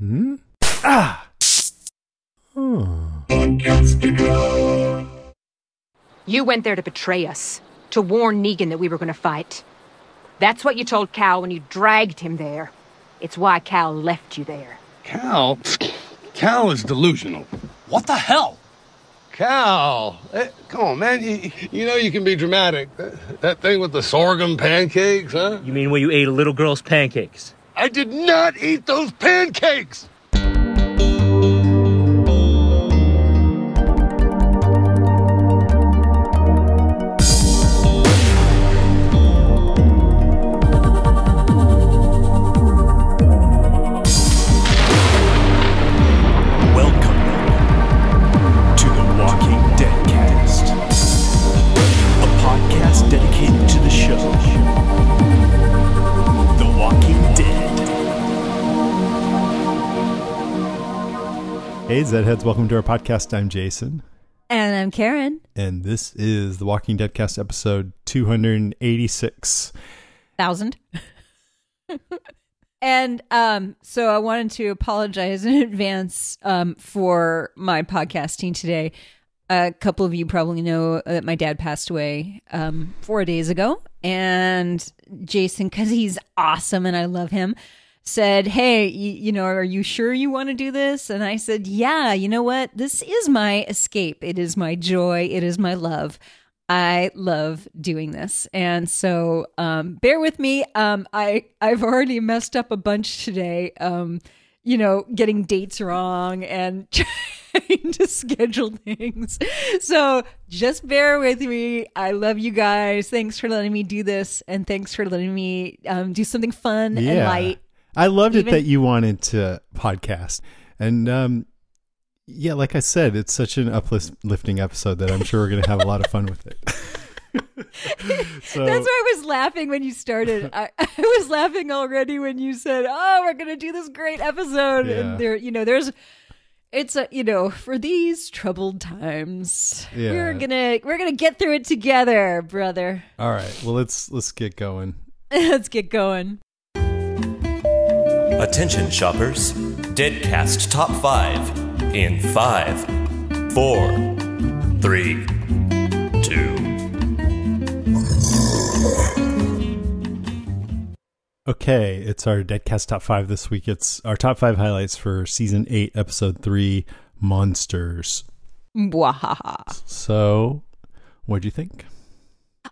Hmm? Ah! You went there to betray us, to warn Negan that we were going to fight. That's what you told Cal when you dragged him there. It's why Cal left you there. Cal? Cal is delusional. What the hell? Cal, eh, come on, man. You, you know you can be dramatic. That, that thing with the sorghum pancakes, huh? You mean when you ate a little girl's pancakes? I did not eat those pancakes! Hey, Zedheads, welcome to our podcast. I'm Jason, And I'm Karen. and this is the Walking Dead cast episode 286. Thousand. and um, so I wanted to apologize in advance um, for my podcasting today. A couple of you probably know that my dad passed away um, four days ago. And Jason, because he's awesome and I love him, said, Hey, you, you know, are you sure you want to do this? And I said, Yeah, you know what? This is my escape. It is my joy. It is my love. I love doing this. And so um, bear with me. Um, I, I've already messed up a bunch today, um, you know, getting dates wrong and trying to schedule things. So just bear with me. I love you guys. Thanks for letting me do this. And thanks for letting me um, do something fun and light. I loved Even- it that you wanted to podcast. And um, yeah, like I said, it's such an uplifting episode that I'm sure we're going to have a lot of fun with it. so, That's why I was laughing when you started. I, I was laughing already when you said, "Oh, we're gonna do this great episode." Yeah. And there, you know, there's, it's a, you know, for these troubled times, Yeah. we're gonna we're gonna get through it together, brother. all right, well, let's let's get going. Let's get going. Attention shoppers. Deadcast Top 5 in 5, 4, 3, 2. Okay, it's our Deadcast top five this week. It's our top five highlights for season eight, episode three, Monsters. Mwahaha. So, what'd you think?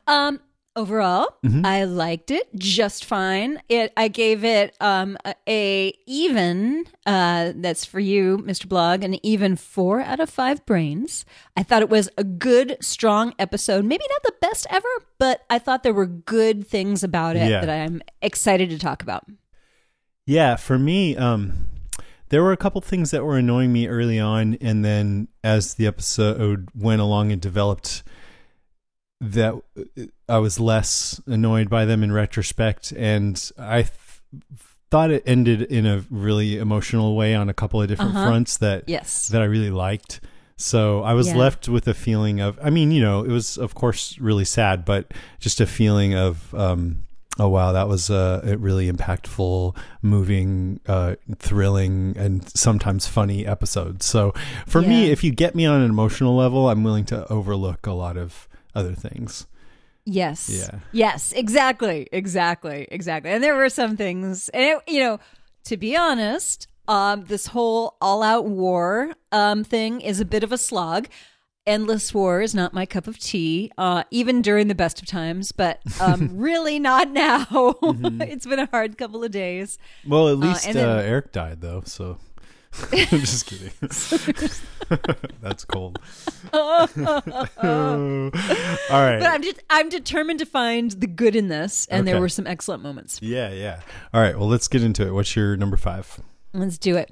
Um, overall, Mm-hmm. I liked it just fine. It I gave it um a, a even uh that's for you, Mr. Blog, an even 4 out of 5 brains. I thought it was a good strong episode. Maybe not the best ever, but I thought there were good things about it Yeah. that I'm excited to talk about. Yeah, for me, um, there were a couple things that were annoying me early on, and then as the episode went along and developed, that uh, I was less annoyed by them in retrospect, and I th- thought it ended in a really emotional way on a couple of different Uh-huh. fronts that Yes. that I really liked. So I was Yeah. left with a feeling of, I mean, you know, it was of course really sad, but just a feeling of, um, oh wow, that was a, a really impactful, moving, uh, thrilling, and sometimes funny episode. So for me, if you get me on an emotional level, I'm willing to overlook a lot of other things. Yes. Yeah. Yes, exactly. Exactly. Exactly. And there were some things, and it, you know, to be honest, um, this whole all out war um, thing is a bit of a slog. Endless war is not my cup of tea, uh, even during the best of times, but um, really not now. it's been a hard couple of days. Well, at least uh, then- Eric died though, so. I'm just kidding. That's cold. All right. But I'm just I'm determined to find the good in this, and there were some excellent moments. Yeah, yeah. All right. Well, let's get into it. What's your number five? Let's do it.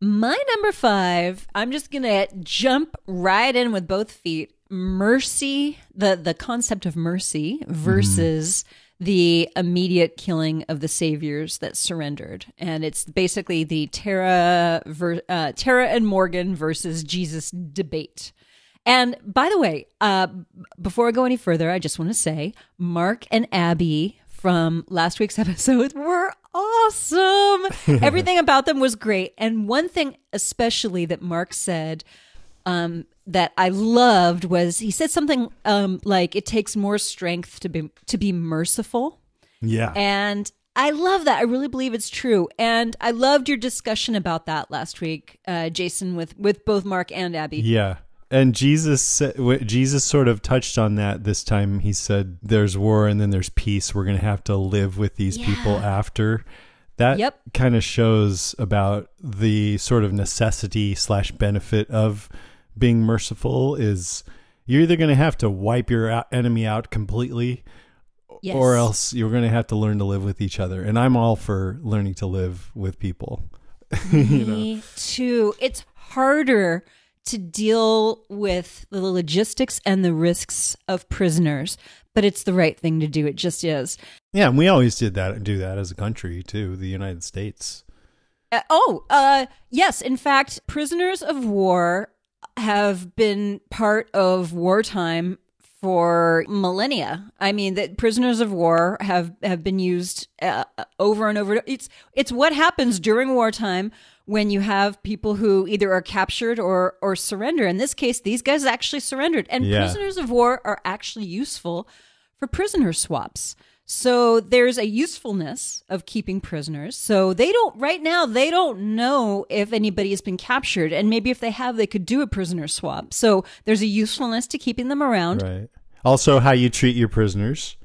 My number five, I'm just gonna jump right in with both feet. Mercy, the the concept of mercy mm-hmm. versus the immediate killing of the saviors that surrendered, and it's basically the Tara, ver, uh, Tara and Morgan versus Jesus debate. And by the way, uh, before I go any further, I just want to say Mark and Abby from last week's episode were awesome. Everything about them was great. And one thing, especially that Mark said um, that I loved was he said something um, like, "It takes more strength to be to be merciful." Yeah. And I love that. I really believe it's true. And I loved your discussion about that last week, uh, Jason, with with both Mark and Abby. Yeah. And Jesus said- Jesus sort of touched on that this time. He said there's war and then there's peace. We're going to have to live with these people after. That Yep. kind of shows about the sort of necessity slash benefit of being merciful is you're either going to have to wipe your enemy out completely Yes. or else you're going to have to learn to live with each other. And I'm all for learning to live with people. Me too. It's harder to deal with the logistics and the risks of prisoners, but it's the right thing to do. It just is. Yeah, and we always did that do that as a country too, the United States. Uh, oh, uh, yes. In fact, prisoners of war have been part of wartime for millennia. I mean, that prisoners of war have have been used uh, over and over. It's it's what happens during wartime when you have people who either are captured or or surrender. In this case, these guys actually surrendered, and Yeah. prisoners of war are actually useful for prisoner swaps. So there's a usefulness of keeping prisoners. So they don't right now they don't know if anybody has been captured and maybe if they have they could do a prisoner swap. So there's a usefulness to keeping them around. Right. Also, how you treat your prisoners.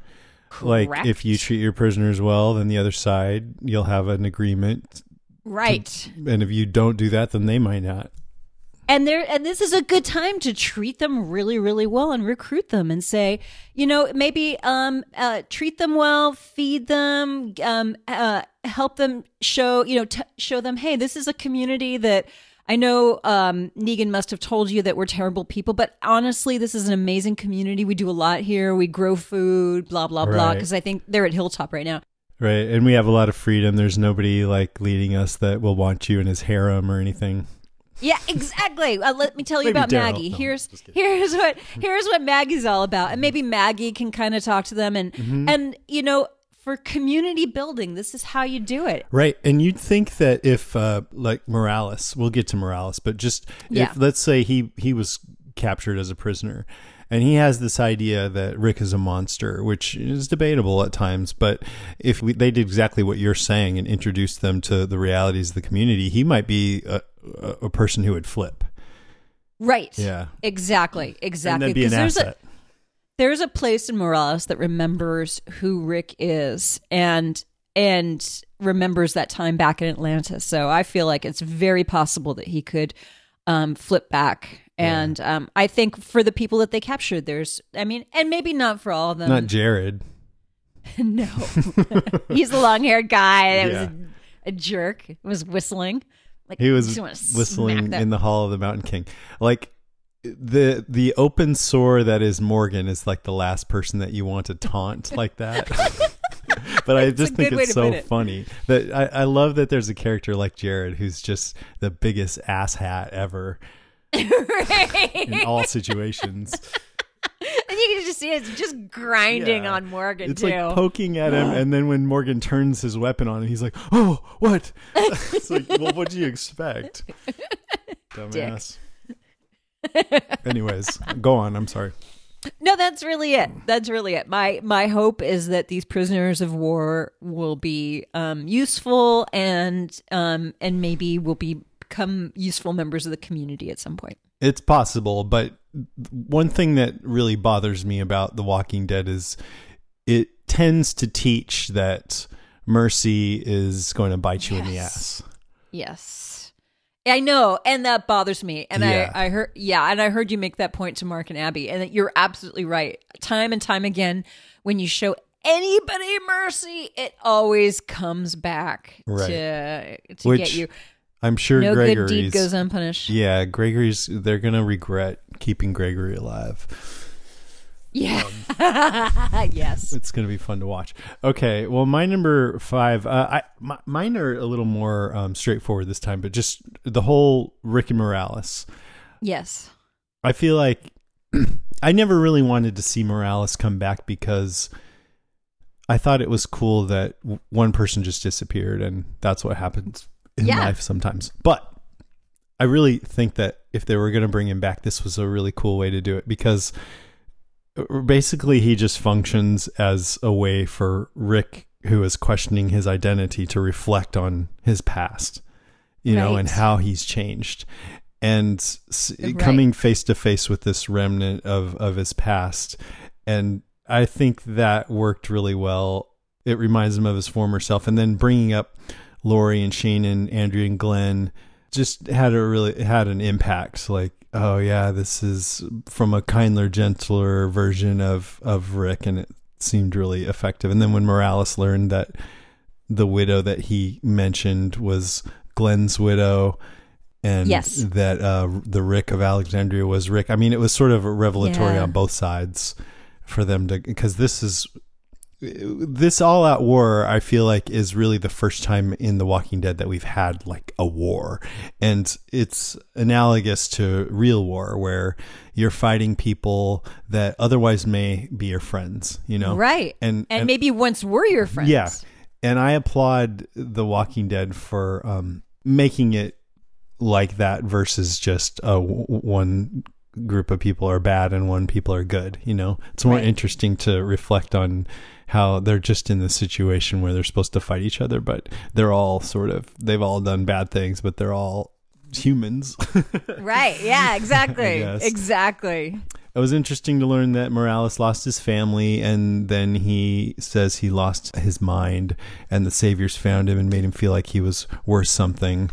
Like if you treat your prisoners well, then the other side you'll have an agreement, Right. and if you don't do that, then they might not. And there and this is a good time to treat them really really well and recruit them and say you know maybe um uh, treat them well feed them um uh, help them show you know t- show them hey this is a community that I know um, Negan must have told you that we're terrible people, but honestly, this is an amazing community. We do a lot here. We grow food, blah blah blah. Because I think they're at Hilltop right now. Right. And we have a lot of freedom. There's nobody like leading us that will want you in his harem or anything. Yeah, exactly. Uh, let me tell you Maybe about Daryl. Maggie. No, here's. Mm-hmm. here's what here's what Maggie's all about, and maybe Maggie can kind of talk to them, and and you know, for community building, this is how you do it. Right. And you'd think that if uh like Morales, we'll get to Morales, but just Yeah. if let's say he he was captured as a prisoner and he has this idea that Rick is a monster, which is debatable at times, but if we, they did exactly what you're saying and introduced them to the realities of the community, he might be a, a, person who would flip. Right. Yeah. Exactly. Exactly. And be there's asset. a there's a place in Morales that remembers who Rick is and and remembers that time back in Atlanta. So I feel like it's very possible that he could um, flip back. And um, I think for the people that they captured, there's, I mean, and maybe not for all of them. Not Jared. no, he's the long-haired guy that Yeah. was a, a jerk. Was whistling. Like He was just wanna smack whistling in the Hall of the Mountain King. Like the the open sore that is Morgan is like the last person that you want to taunt like that. but I just think it's so it. funny that I, I love that there's a character like Jared who's just the biggest ass hat in all situations. And you can just see it's just grinding Yeah. on Morgan It's too. like poking at him, and then when Morgan turns his weapon on him, he's like, "Oh, what?" it's like, well, what do you expect, dumbass? Anyways, go on. I'm sorry. no, that's really it. That's really it. My my hope is that these prisoners of war will be um, useful and um, and maybe will be become useful members of the community at some point. It's possible, but one thing that really bothers me about The Walking Dead is it tends to teach that mercy is going to bite you in the ass. Yes. I know, and that bothers me. And Yeah. I, I heard, yeah, and I heard you make that point to Mark and Abby, and that you're absolutely right. Time and time again, when you show anybody mercy, it always comes back Right. to to Which get you. I'm sure No Gregory's good deed goes unpunished. Yeah, Gregory's they're going to regret keeping Gregory alive. Yeah. Um, yes. It's going to be fun to watch. Okay, well, my number five, uh, I my, mine are a little more um, straightforward this time, but just the whole Ricky Morales. Yes. I feel like I never really wanted to see Morales come back because I thought it was cool that one person just disappeared, and that's what happens in Yeah. life sometimes. But I really think that if they were going to bring him back, this was a really cool way to do it because uh, basically he just functions as a way for Rick, who is questioning his identity, to reflect on his past, you know, and how he's changed. And s- Right. coming face to face with this remnant of, of his past. And I think that worked really well. It reminds him of his former self. And then bringing up Lori and Shane and Andrea and Glenn just had a really had an impact. Like, oh yeah, this is from a kindler, gentler version of of Rick, and it seemed really effective. And then when Morales learned that the widow that he mentioned was Glenn's widow, and Yes. that uh, the Rick of Alexandria was Rick. I mean, it was sort of revelatory Yeah. on both sides for them to because this is this all out war i feel like is really the first time in the walking dead that we've had like a war and it's analogous to real war where you're fighting people that otherwise may be your friends you know Right. and and, maybe once were your friends. yeah and i applaud the walking dead for um making it like that versus just uh, w- one group of people are bad and one people are good you know it's more Right. interesting to reflect on how they're just in the situation where they're supposed to fight each other but they're all sort of they've all done bad things but they're all humans Right. Yeah, exactly. Exactly. it was interesting to learn that Morales lost his family and then he says he lost his mind and the saviors found him and made him feel like he was worth something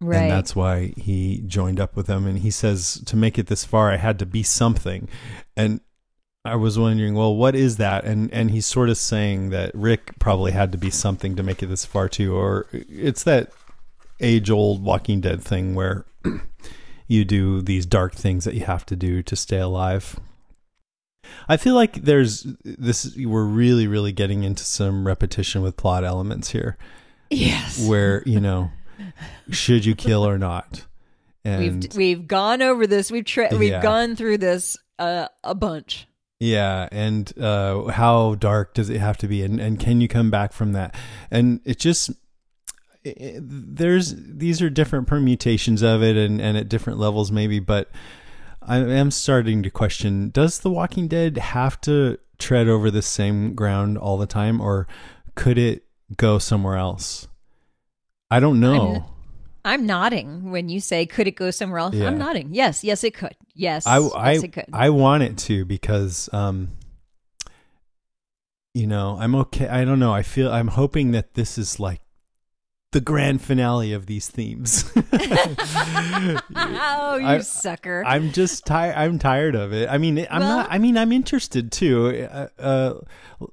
Right. and that's why he joined up with them and he says to make it this far I had to be something and I was wondering well what is that and and he's sort of saying that Rick probably had to be something to make it this far too or it's that age old walking dead thing where you do these dark things that you have to do to stay alive I feel like there's this we're really really getting into some repetition with plot elements here Yes. where you know should you kill or not and We've we've gone over this. We've tra- we've Yeah. gone through this uh, a bunch. Yeah and uh how dark does it have to be and and can you come back from that and it just it, there's these are different permutations of it and and at different levels maybe but I am starting to question does The Walking Dead have to tread over the same ground all the time or could it go somewhere else? I don't know. I'm nodding when you say, "Could it go somewhere else?" Yeah. I'm nodding. Yes, yes, it could. Yes, I I yes, it could. I want it to because um you know, I'm okay. I don't know. I feel I'm hoping that this is like the grand finale of these themes. oh, you I- sucker! I'm just tired. I'm tired of it. I mean, I'm Well- not. I mean, I'm interested too. Uh, uh,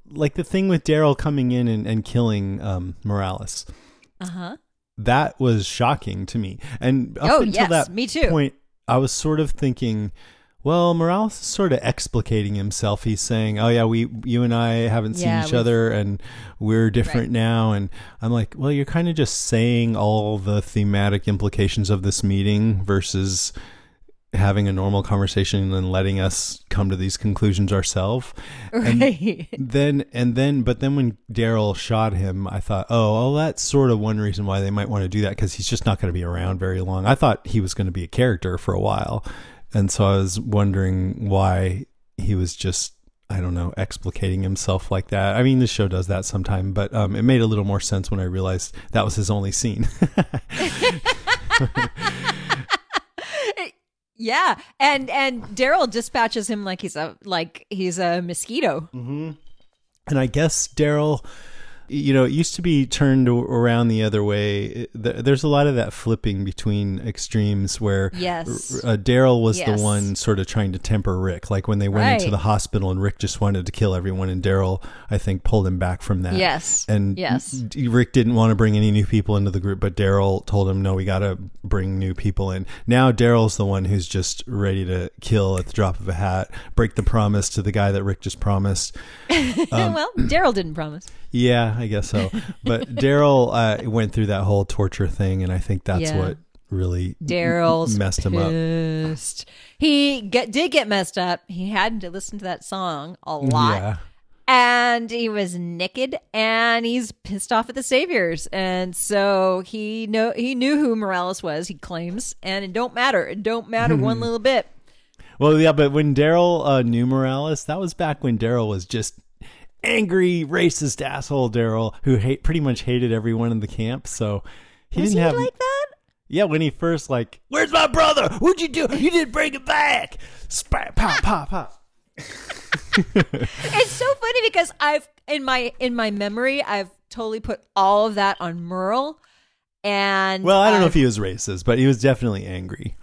like the thing with Daryl coming in and, and killing um, Morales. uh huh. That was shocking to me. And up Oh, until yes, that me too. point, I was sort of thinking, well, Morales is sort of explicating himself. He's saying, "Oh yeah, we, you and I haven't seen each other, and we're different Right. now." And I'm like, well, you're kind of just saying all the thematic implications of this meeting versus having a normal conversation and letting us come to these conclusions ourselves. And Right. then and then, but then when Daryl shot him, I thought, oh, well, that's sort of one reason why they might want to do that because he's just not going to be around very long. I thought he was going to be a character for a while, and so I was wondering why he was just. I don't know, explicating himself like that. I mean, the show does that sometime, but um, it made a little more sense when I realized that was his only scene. yeah, and and Daryl dispatches him like he's a like he's a mosquito. Mm-hmm. and I guess Daryl, you know, it used to be turned around the other way. There's a lot of that flipping between extremes where Yes. uh, Daryl was Yes. the one sort of trying to temper Rick, like when they went into the hospital and Rick just wanted to kill everyone, and Daryl, I think, pulled him back from that. Yes. and Yes. Rick didn't want to bring any new people into the group, but Daryl told him, "No, we got to bring new people in." Now Daryl's the one who's just ready to kill at the drop of a hat, break the promise to the guy that Rick just promised. Um, well, Daryl didn't promise. Yeah, I guess so. But Daryl uh, went through that whole torture thing, and I think that's Yeah. what really Daryl's messed him up. He get, did get messed up. He had to listen to that song a lot. Yeah, and he was naked and he's pissed off at the saviors and so he know he knew who morales was he claims and it don't matter it don't matter one little bit Well, yeah, but when Daryl uh, knew Morales, that was back when Daryl was just angry, racist asshole Daryl who hate pretty much hated everyone in the camp. So he was didn't he have like that Yeah, when he first like, "Where's my brother? What'd you do? You didn't bring him back!" Spat, pop, pop, pop. it's so funny because i've in my in my memory i've totally put all of that on merle and Well, I don't know if he was racist, but he was definitely angry.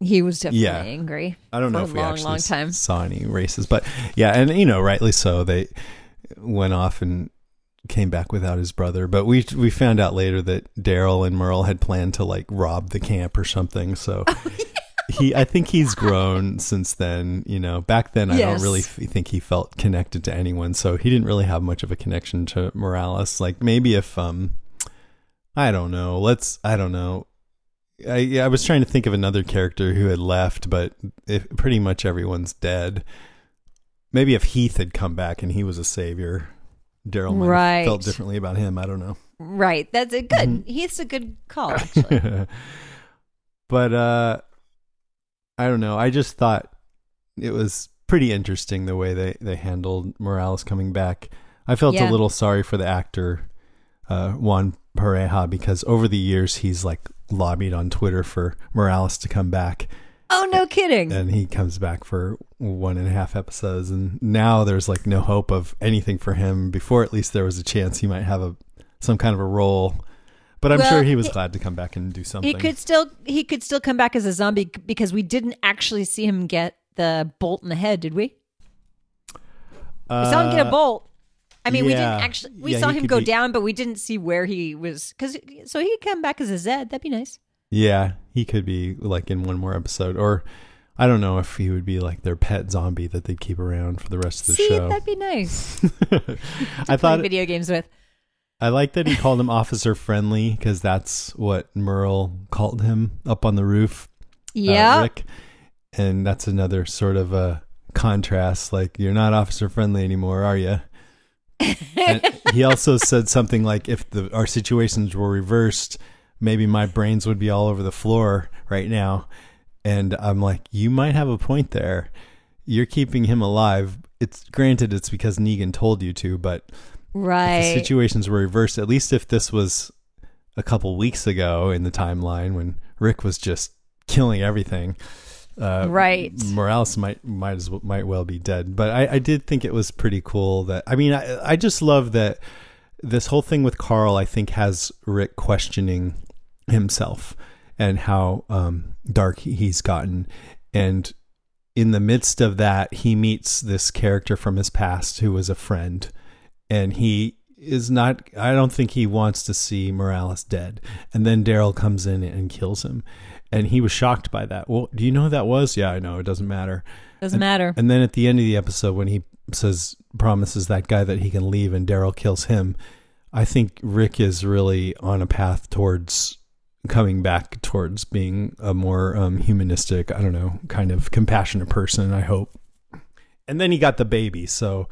he was definitely Yeah. angry I don't know if a we long actually long time saw any races, but yeah, and you know, rightly so. They went off and came back without his brother, but we we found out later that Daryl and Merle had planned to like rob the camp or something. So he, I think he's grown since then. You know, back then I don't really think he felt connected to anyone, so he didn't really have much of a connection to Morales. Like maybe if um, I don't know. Let's I don't know. I yeah, I was trying to think of another character who had left, but if, pretty much everyone's dead. Maybe if Heath had come back and he was a savior, Daryl might Right. have felt differently about him. I don't know. right that's a good Mm-hmm. he's a good call actually but uh I don't know. I just thought it was pretty interesting the way they they handled Morales coming back. I felt Yeah. a little sorry for the actor uh Juan Pareja because over the years he's like lobbied on Twitter for Morales to come back. Oh no kidding and he comes back for one and a half episodes and now there's like no hope of anything for him before at least there was a chance he might have a some kind of a role but i'm Well, sure he was glad to come back and do something He could still he could still come back as a zombie because we didn't actually see him get the bolt in the head, did we? We saw him get a Uh, bolt. I mean, we didn't actually we Yeah, saw him go be- down, but we didn't see where he was cuz so he could come back as a Zed. That'd be nice. Yeah he could be like in one more episode or i don't know if he would be like their pet zombie that they'd keep around for the rest of the see, show that'd be nice. i thought video games with. I like that he called him officer friendly because that's what Merle called him up on the roof. uh, Yeah. Rick. And that's another sort of a contrast. Like, you're not officer friendly anymore, are you? he also said something like, if the our situations were reversed, maybe my brains would be all over the floor right now. And I'm like, you might have a point there. You're keeping him alive. It's granted, it's because Negan told you to, but if the right. situations were reversed, at least if this was a couple weeks ago in the timeline when Rick was just killing everything, uh, Right. Morales might might as well, might well be dead. But I, I did think it was pretty cool that I mean I I just love that this whole thing with Carl I think has Rick questioning himself and how um, dark he's gotten and in the midst of that he meets this character from his past who was a friend and he is not I don't think he wants to see Morales dead. And then Daryl comes in and kills him. And he was shocked by that. Well, do you know who that was? Yeah, I know. It doesn't matter. Doesn't matter. And then at the end of the episode when he says promises that guy that he can leave and Daryl kills him, I think Rick is really on a path towards coming back towards being a more um, humanistic, I don't know, kind of compassionate person, I hope. And then he got the baby, so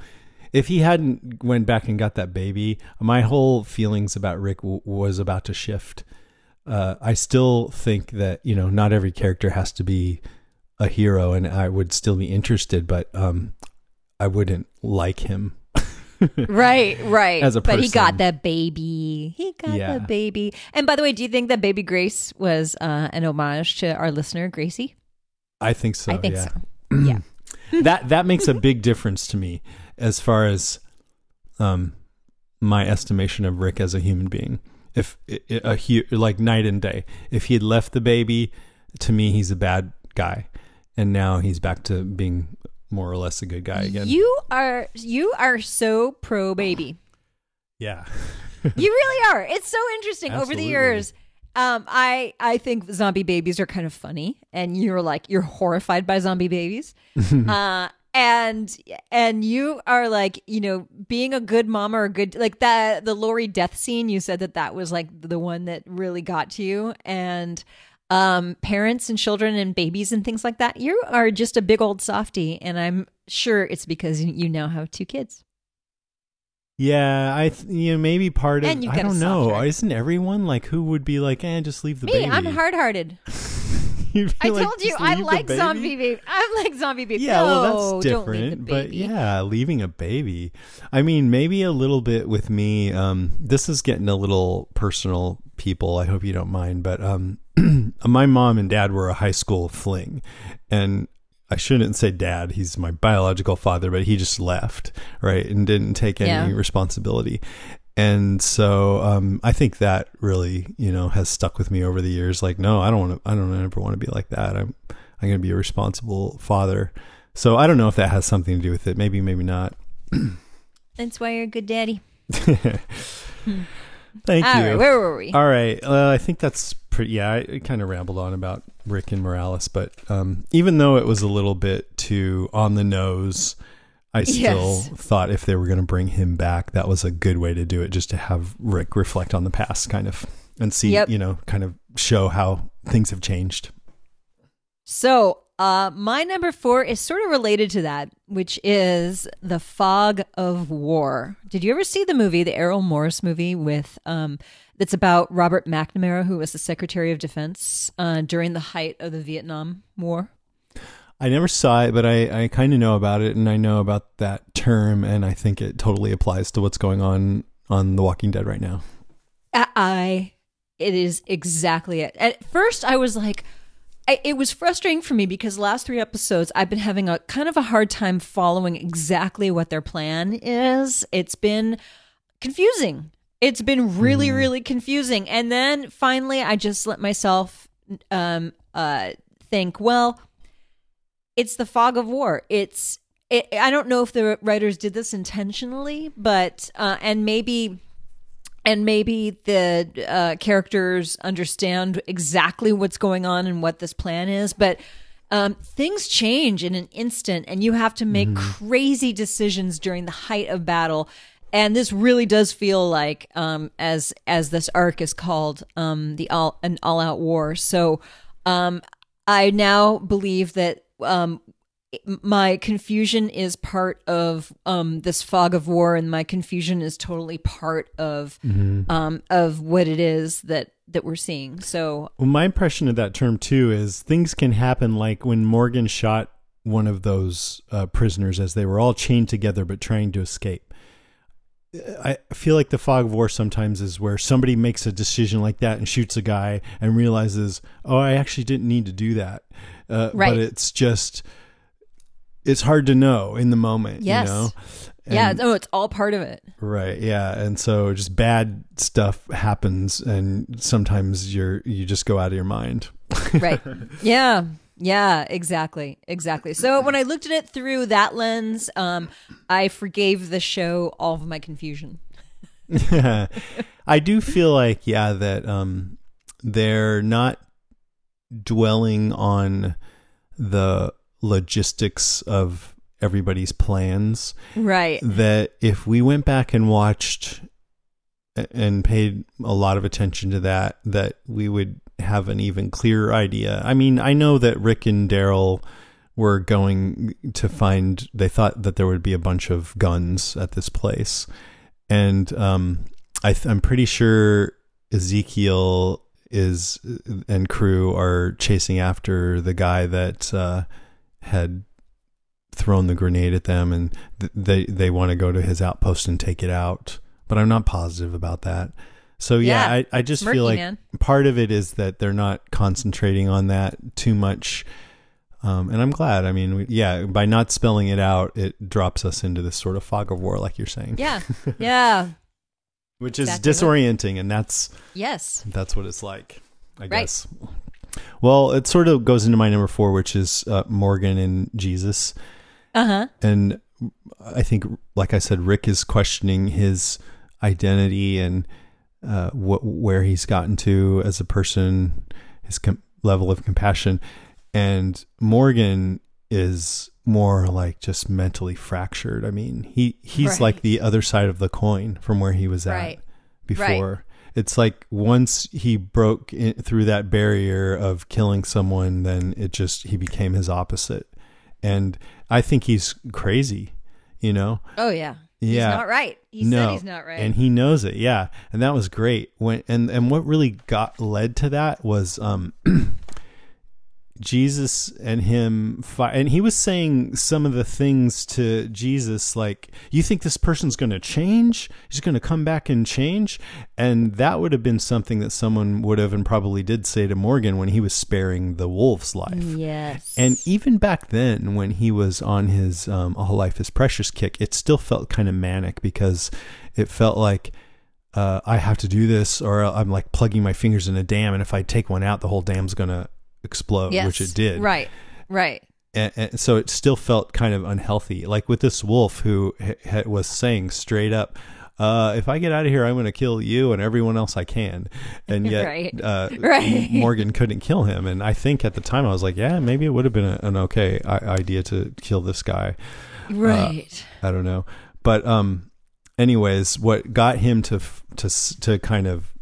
if he hadn't went back and got that baby, my whole feelings about Rick w- was about to shift. Uh, I still think that you know not every character has to be a hero, and I would still be interested, but um, I wouldn't like him. Right, right. As a but he got the baby. He got Yeah. the baby. And by the way, do you think that baby Grace was uh, an homage to our listener Gracie? I think so. I think yeah. so. Yeah. that that makes a big difference to me as far as um my estimation of Rick as a human being. If a hu- like night and day, if he had left the baby, to me he's a bad guy, and now he's back to being more or less a good guy again. You are you are so pro baby. yeah, You really are. It's so interesting over the years. Um, I I think zombie babies are kind of funny, and you're like you're horrified by zombie babies, uh, and and you are like you know being a good mom or a good like that the Lori death scene. You said that that was like the one that really got to you, and um, parents and children and babies and things like that. You are just a big old softy, and I'm sure it's because you now have two kids. Yeah, I th- you know maybe part of And I don't know. heart. Isn't everyone like who would be like, eh, just leave the Me, baby? I'm hard hearted. I like, told you I like baby?" zombie baby. I like zombie baby. Yeah, well, No, that's leave the different. But yeah, leaving a baby. I mean, maybe a little bit with me. Um, this is getting a little personal, people. I hope you don't mind. But um, my mom and dad were a high school fling, and I shouldn't say dad. He's my biological father, but he just left, right, and didn't take any Yeah. responsibility. And so um, I think that really, you know, has stuck with me over the years. Like, no, I don't want to. I don't ever want to be like that. I'm, I'm going to be a responsible father. So I don't know if that has something to do with it. Maybe, maybe not. That's why you're a good daddy. Thank All you. right, where were we? All right. Uh, I think that's pretty. Yeah, I kind of rambled on about Rick and Morales, but um, even though it was a little bit too on the nose, I still Yes. thought if they were going to bring him back, that was a good way to do it, just to have Rick reflect on the past, kind of, and see, Yep. you know, kind of show how things have changed. So, uh, my number four is sort of related to that, which is the fog of war. Did you ever see the movie, the Errol Morris movie, with um, that's about Robert McNamara, who was the Secretary of Defense uh, during the height of the Vietnam War? I never saw it, but I, I kind of know about it, and I know about that term, and I think it totally applies to what's going on on The Walking Dead right now. I- it is exactly it. At first, I was like, I, it was frustrating for me because last three episodes, I've been having a kind of a hard time following exactly what their plan is. It's been confusing. It's been really, really confusing. And then finally, I just let myself um, uh, think, well, it's the fog of war. It's it, I don't know if the writers did this intentionally, but uh, and maybe and maybe the uh, characters understand exactly what's going on and what this plan is, but um, things change in an instant, and you have to make crazy decisions during the height of battle. And this really does feel like, um, as as this arc is called, um, the all an all out war. So, um, I now believe that um, my confusion is part of um, this fog of war, and my confusion is totally part of um, of what it is that that we're seeing. So Well, my impression of that term too is things can happen like when Morgan shot one of those uh, prisoners as they were all chained together but trying to escape. I feel like the fog of war sometimes is where somebody makes a decision like that and shoots a guy and realizes, oh, I actually didn't need to do that. Uh, Right. But it's just, it's hard to know in the moment. Yes. You know? yeah, And- oh, it's all part of it. Right. Yeah. And so just bad stuff happens and sometimes you're you just go out of your mind. right yeah yeah exactly exactly. So when i looked at it through that lens um i forgave the show all of my confusion. Yeah. I do feel like yeah that um they're not dwelling on the logistics of everybody's plans. Right. That if we went back and watched and paid a lot of attention to that that we would have an even clearer idea. I mean i know that rick and daryl were going to find they thought that there would be a bunch of guns at this place. And um i i'm pretty sure ezekiel is and crew are chasing after the guy that uh had thrown the grenade at them and th- they they want to go to his outpost and take it out. But i'm not positive about that so yeah, Yeah, I, I just it's feel like man. part of it is that they're not concentrating on that too much. Um, and i'm glad. I mean we, yeah by not spelling it out it drops us into this sort of fog of war like you're saying. Yeah yeah. Which is Exactly what- disorienting and that's yes. that's what it's like i Right. guess. Well it sort of goes into my number four which is uh, morgan and jesus. Uh-huh. And I think, like I said, Rick is questioning his identity and uh, what where he's gotten to as a person, his com- level of compassion, and Morgan is more like just mentally fractured. I mean, he he's Right. like the other side of the coin from where he was at Right. before. It's like once he broke in, through that barrier of killing someone, then it just he became his opposite, and I think he's crazy. You know, oh yeah Yeah. he's not right. He no, said he's not right. and he knows it. Yeah, and that was great. When and and what really got led to that was um, Jesus and him, fi- and he was saying some of the things to Jesus, like, "You think this person's going to change? He's going to come back and change?" And that would have been something that someone would have and probably did say to Morgan when he was sparing the wolf's life. yes. And even back then, when he was on his um, "All Life Is Precious" kick, it still felt kind of manic because it felt like uh, I have to do this, or I'm like plugging my fingers in a dam, and if I take one out, the whole dam's gonna explode, yes. which it did. Right. Right. And, and so it still felt kind of unhealthy. Like with this wolf who ha- ha- was saying straight up. Uh, if I get out of here, I'm going to kill you and everyone else I can. And yet, Right. uh, Right. Morgan couldn't kill him. And I think at the time I was like, yeah, maybe it would have been a, an okay I- idea to kill this guy. Right. I don't know. But um, anyways, what got him to f- to s- to kind of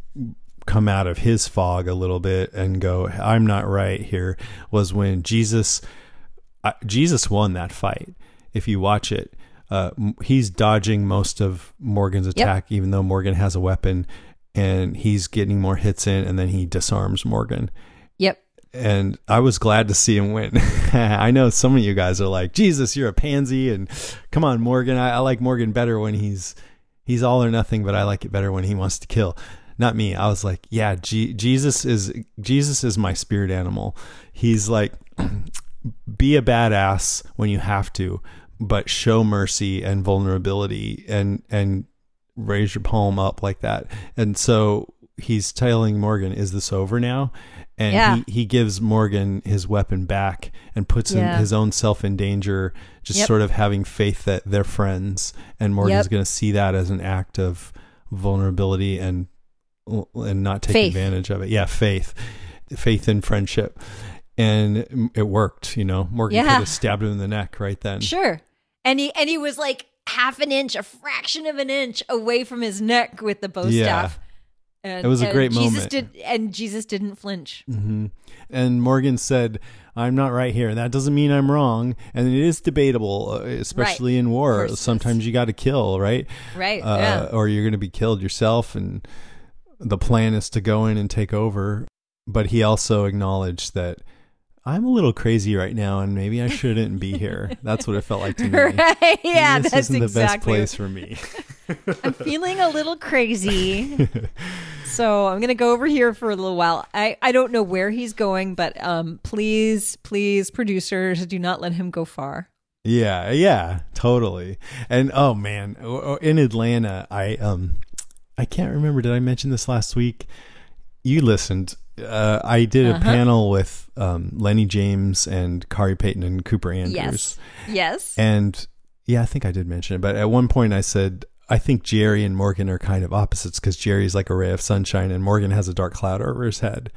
come out of his fog a little bit and go, I'm not right here, was when Jesus Jesus won that fight. If you watch it, uh, he's dodging most of Morgan's attack, even though Morgan has a weapon, and he's getting more hits in, and then he disarms Morgan yep. and I was glad to see him win. I know some of you guys are like, Jesus, you're a pansy, and come on, Morgan. I, I like Morgan better when he's he's all or nothing, but I like it better when he wants to kill. Not me. I was like, yeah, G- Jesus is Jesus is my spirit animal. He's like, be a badass when you have to, but show mercy and vulnerability and and raise your palm up like that. And so he's telling Morgan, "Is this over now?" And Yeah. he, he gives Morgan his weapon back and puts him, Yeah. his own self in danger, just Yep. sort of having faith that they're friends. And Morgan's Yep. going to see that as an act of vulnerability and and not take Faith. advantage of it. Yeah, faith, faith in friendship, and it worked. You know, Morgan Yeah. could have stabbed him in the neck right then. Sure. And he and he was like half an inch, a fraction of an inch away from his neck with the bow Yeah. staff. And, It was a great Jesus moment. Did, and Jesus didn't flinch. hmm And Morgan said, "I'm not right here. That doesn't mean I'm wrong." And it is debatable, uh, especially in war. Sometimes you got to kill, right? Right. Uh, yeah. Or you're going to be killed yourself. And the plan is to go in and take over. But he also acknowledged that I'm a little crazy right now, and maybe I shouldn't be here. That's what it felt like to me. Right. Yeah, this that's isn't the best place for me. I'm feeling a little crazy. so I'm gonna go over here for a little while. I, I don't know where he's going, but um please, please, producers, do not let him go far. Yeah, yeah, totally. And oh man, in Atlanta, I um, I can't remember. Did I mention this last week? You listened. Uh, I did a Uh-huh. panel with um, Lenny James and Khary Payton and Cooper Andrews. Yes. Yes. And yeah, I think I did mention it. But at one point, I said I think Jerry and Morgan are kind of opposites because Jerry's like a ray of sunshine, and Morgan has a dark cloud over his head.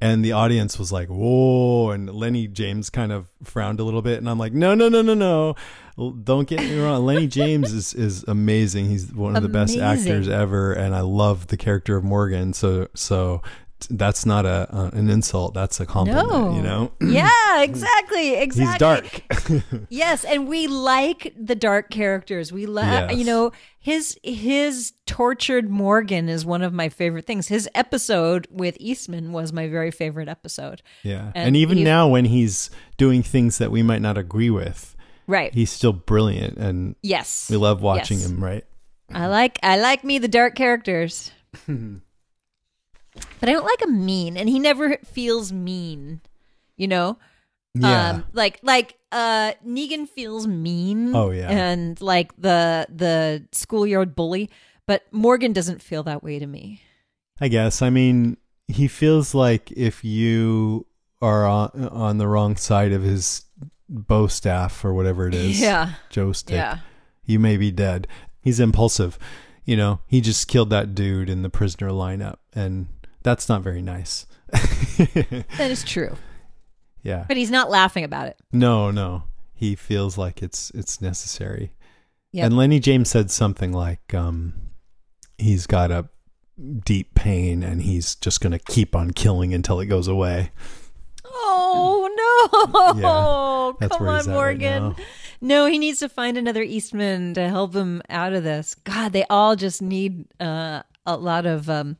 And the audience was like, "Whoa!" And Lenny James kind of frowned a little bit, and I'm like, "No, no, no, no, no! Don't get me wrong. Lenny James is is amazing. He's one of the best actors ever, and I love the character of Morgan. So, so that's not a uh, an insult. That's a compliment. No. You know, yeah, exactly. Exactly. he's dark. Yes, and we like the dark characters. We love, Yes. you know, his his tortured Morgan is one of my favorite things. His episode with Eastman was my very favorite episode. Yeah. And And, even now when he's doing things that we might not agree with, Right. he's still brilliant and yes. we love watching Yes. him, right? I like I like me the dark characters. but I don't like him mean and he never feels mean. You know? Yeah. Um like like uh Negan feels mean. Oh, yeah. And like the the schoolyard bully, but Morgan doesn't feel that way to me. I guess. I mean, he feels like if you are on, on the wrong side of his bow staff or whatever it is, Yeah. jo stick, Yeah. you may be dead. He's impulsive. You know, he just killed that dude in the prisoner lineup, and that's not very nice. That is true. yeah. But he's not laughing about it. No, no. He feels like it's it's necessary. Yep. And Lenny James said something like um he's got a deep pain and he's just going to keep on killing until it goes away. Oh no! Yeah, Come on, at right Morgan. No, he needs to find another Eastman to help him out of this. God, they all just need uh, a lot of. Um,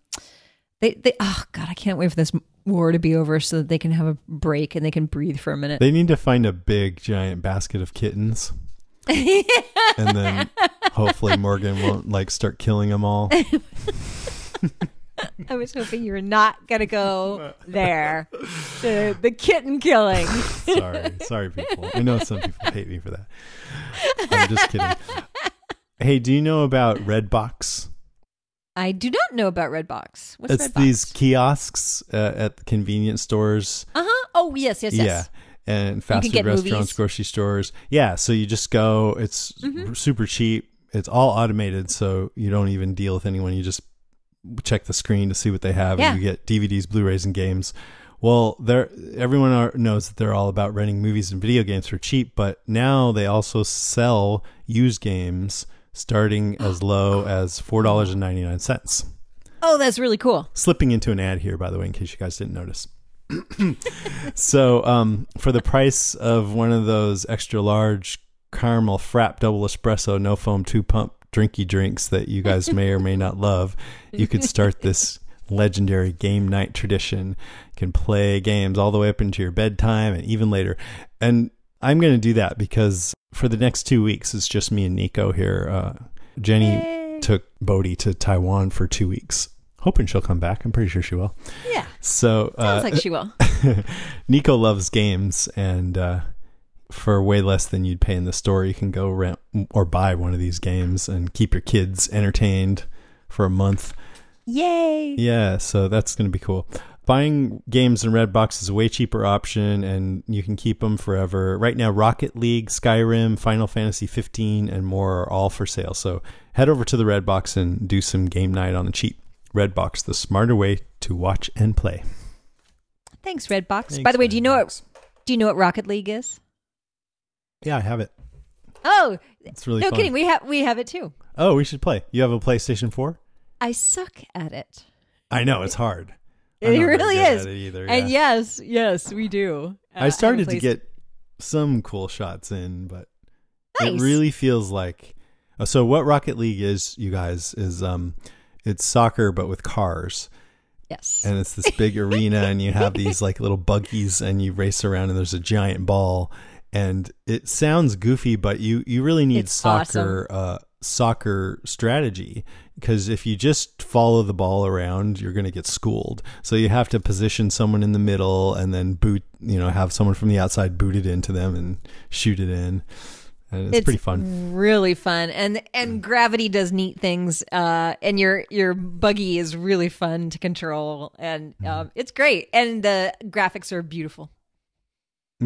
they, they, oh God, I can't wait for this war to be over so that they can have a break and they can breathe for a minute. They need to find a big giant basket of kittens. and then hopefully Morgan won't like start killing them all. I was hoping you were not gonna go there. The the kitten killing. sorry, sorry, people. I know some people hate me for that. I'm just kidding. Hey, do you know about Redbox? I do not know about Redbox. What's it's Redbox? these kiosks uh, at the convenience stores. Uh huh. Oh yes, yes, yes. Yeah. And fast food restaurants, movies. grocery stores. Yeah. So you just go, it's Mm-hmm. super cheap. It's all automated. So you don't even deal with anyone. You just check the screen to see what they have Yeah. and you get DVDs, Blu-rays, and games. Well, they're, everyone are, knows that they're all about renting movies and video games for cheap, but now they also sell used games starting as low as $4.99. Oh, that's really cool. Slipping into an ad here, by the way, in case you guys didn't notice. so, um, for the price of one of those extra large caramel frap double espresso no foam two pump drinky drinks that you guys may or may not love, you could start this legendary game night tradition. You can play games all the way up into your bedtime and even later. And I'm going to do that because for the next two weeks, it's just me and Nico here. Uh, Jenny took Bodhi to Taiwan for two weeks. Hoping she'll come back. I'm pretty sure she will. Yeah, So uh, sounds like she will. Nico loves games, and uh, for way less than you'd pay in the store, you can go rent or buy one of these games and keep your kids entertained for a month. Yay! Yeah, so that's going to be cool. Buying games in Redbox is a way cheaper option, and you can keep them forever. Right now, Rocket League, Skyrim, Final Fantasy 15, and more are all for sale. So head over to the Redbox and do some game night on the cheap. Redbox, the smarter way to watch and play. Thanks, Redbox. By the way, do you know what? Do you know what Rocket League is? Yeah, I have it. Oh, It's really no fun. kidding. We have we have it too. Oh, we should play. You have a PlayStation 4? I suck at it. I know it's hard. I'm It really is. it either, And yes, yes, we do. Uh, I started to get some cool shots in, but Nice. it really feels like. uh, So what Rocket League is, you guys, is um, it's soccer but with cars, yes. and it's this big arena, and you have these like little buggies, and you race around, and there's a giant ball, and it sounds goofy, but you you really need It's soccer uh, soccer strategy because if you just follow the ball around, you're going to get schooled. So you have to position someone in the middle, and then boot, you know, have someone from the outside boot it into them and shoot it in. And it's, pretty fun. Really fun, and and gravity does neat things. Uh, and your your buggy is really fun to control, and Mm-hmm. um, it's great. And the graphics are beautiful.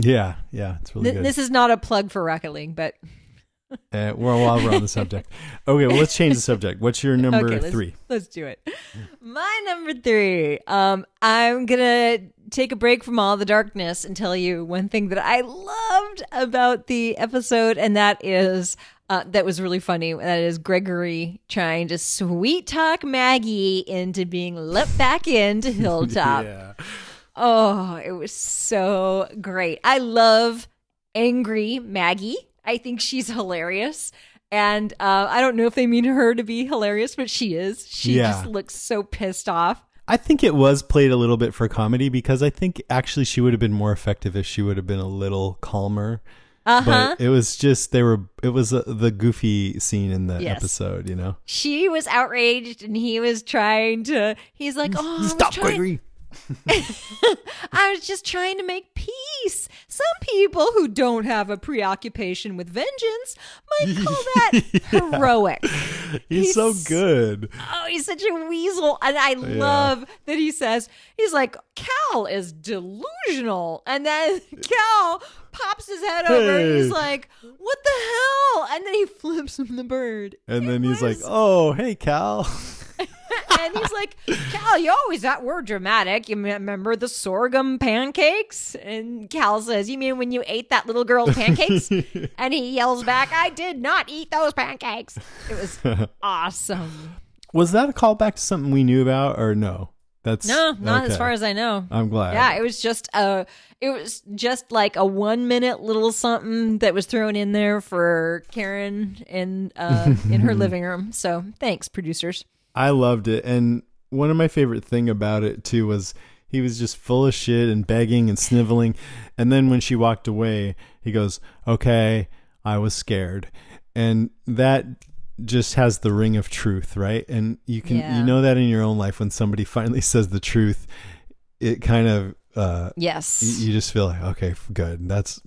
Yeah, yeah, it's really Th- good. this is not a plug for Rocket League, but Uh, well, while we're on the subject, okay, well, let's change the subject. What's your number okay, let's, three? Let's do it. My number three. Um, I'm gonna take a break from all the darkness and tell you one thing that I loved about the episode, and that is uh, that was really funny. That is Gregory trying to sweet talk Maggie into being let back into Hilltop. Yeah. Oh, it was so great. I love angry Maggie. I think she's hilarious. And uh, I don't know if they mean her to be hilarious, but she is. She Yeah. just looks so pissed off. I think it was played a little bit for comedy because I think actually she would have been more effective if she would have been a little calmer. Uh huh. But it was just they were. It was uh, the goofy scene in the Yes. episode, you know. She was outraged, and he was trying to. He's like, "Oh, I was trying- I was just trying to make peace. Some people who don't have a preoccupation with vengeance might call that heroic." He's, so good. Oh, he's such a weasel. And I love that he says, he's like, Kal is delusional. And then Kal pops his head over and he's like, what the hell? And then he flips him the bird. And It then he's like, "Oh, hey, Kal." and he's like, Kal, you always that word dramatic. You remember the sorghum pancakes? And Kal says, You mean when you ate that little girl's pancakes? and he yells back, I did not eat those pancakes. It was awesome. Was that a callback to something we knew about or no? That's No, not as far as I know. I'm glad. Yeah, it was just a it was just like a one minute little something that was thrown in there for Karen in uh in her living room. So thanks, producers. I loved it, and one of my favorite thing about it too was he was just full of shit and begging and sniveling, and then when she walked away, he goes, "Okay, I was scared," and that just has the ring of truth, right? And you can Yeah. you know that in your own life when somebody finally says the truth, it kind of uh, Yes. you, you just feel like okay, good. That's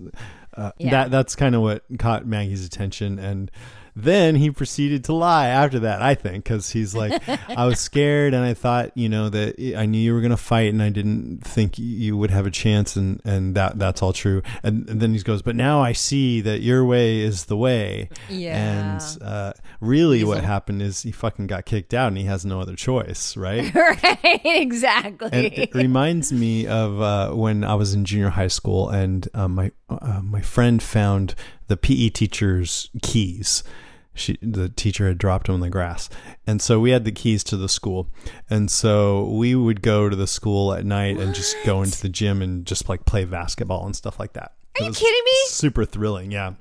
uh, Yeah. that that's kind of what caught Maggie's attention, and then he proceeded to lie after that. I think because he's like, I was scared, and I thought you know that I knew you were gonna fight, and I didn't think you would have a chance, and and that that's all true. And, and then he goes, but now I see that your way is the way. Yeah. And uh, really, He's what happened is he fucking got kicked out, and he has no other choice, right? right, exactly. and it reminds me of uh, when I was in junior high school, and uh, my uh, my friend found the PE teacher's keys. She, the teacher had dropped them in the grass, and so we had the keys to the school, and so we would go to the school at night and just go into the gym and just like play basketball and stuff like that. Are It you kidding me? Super thrilling, yeah.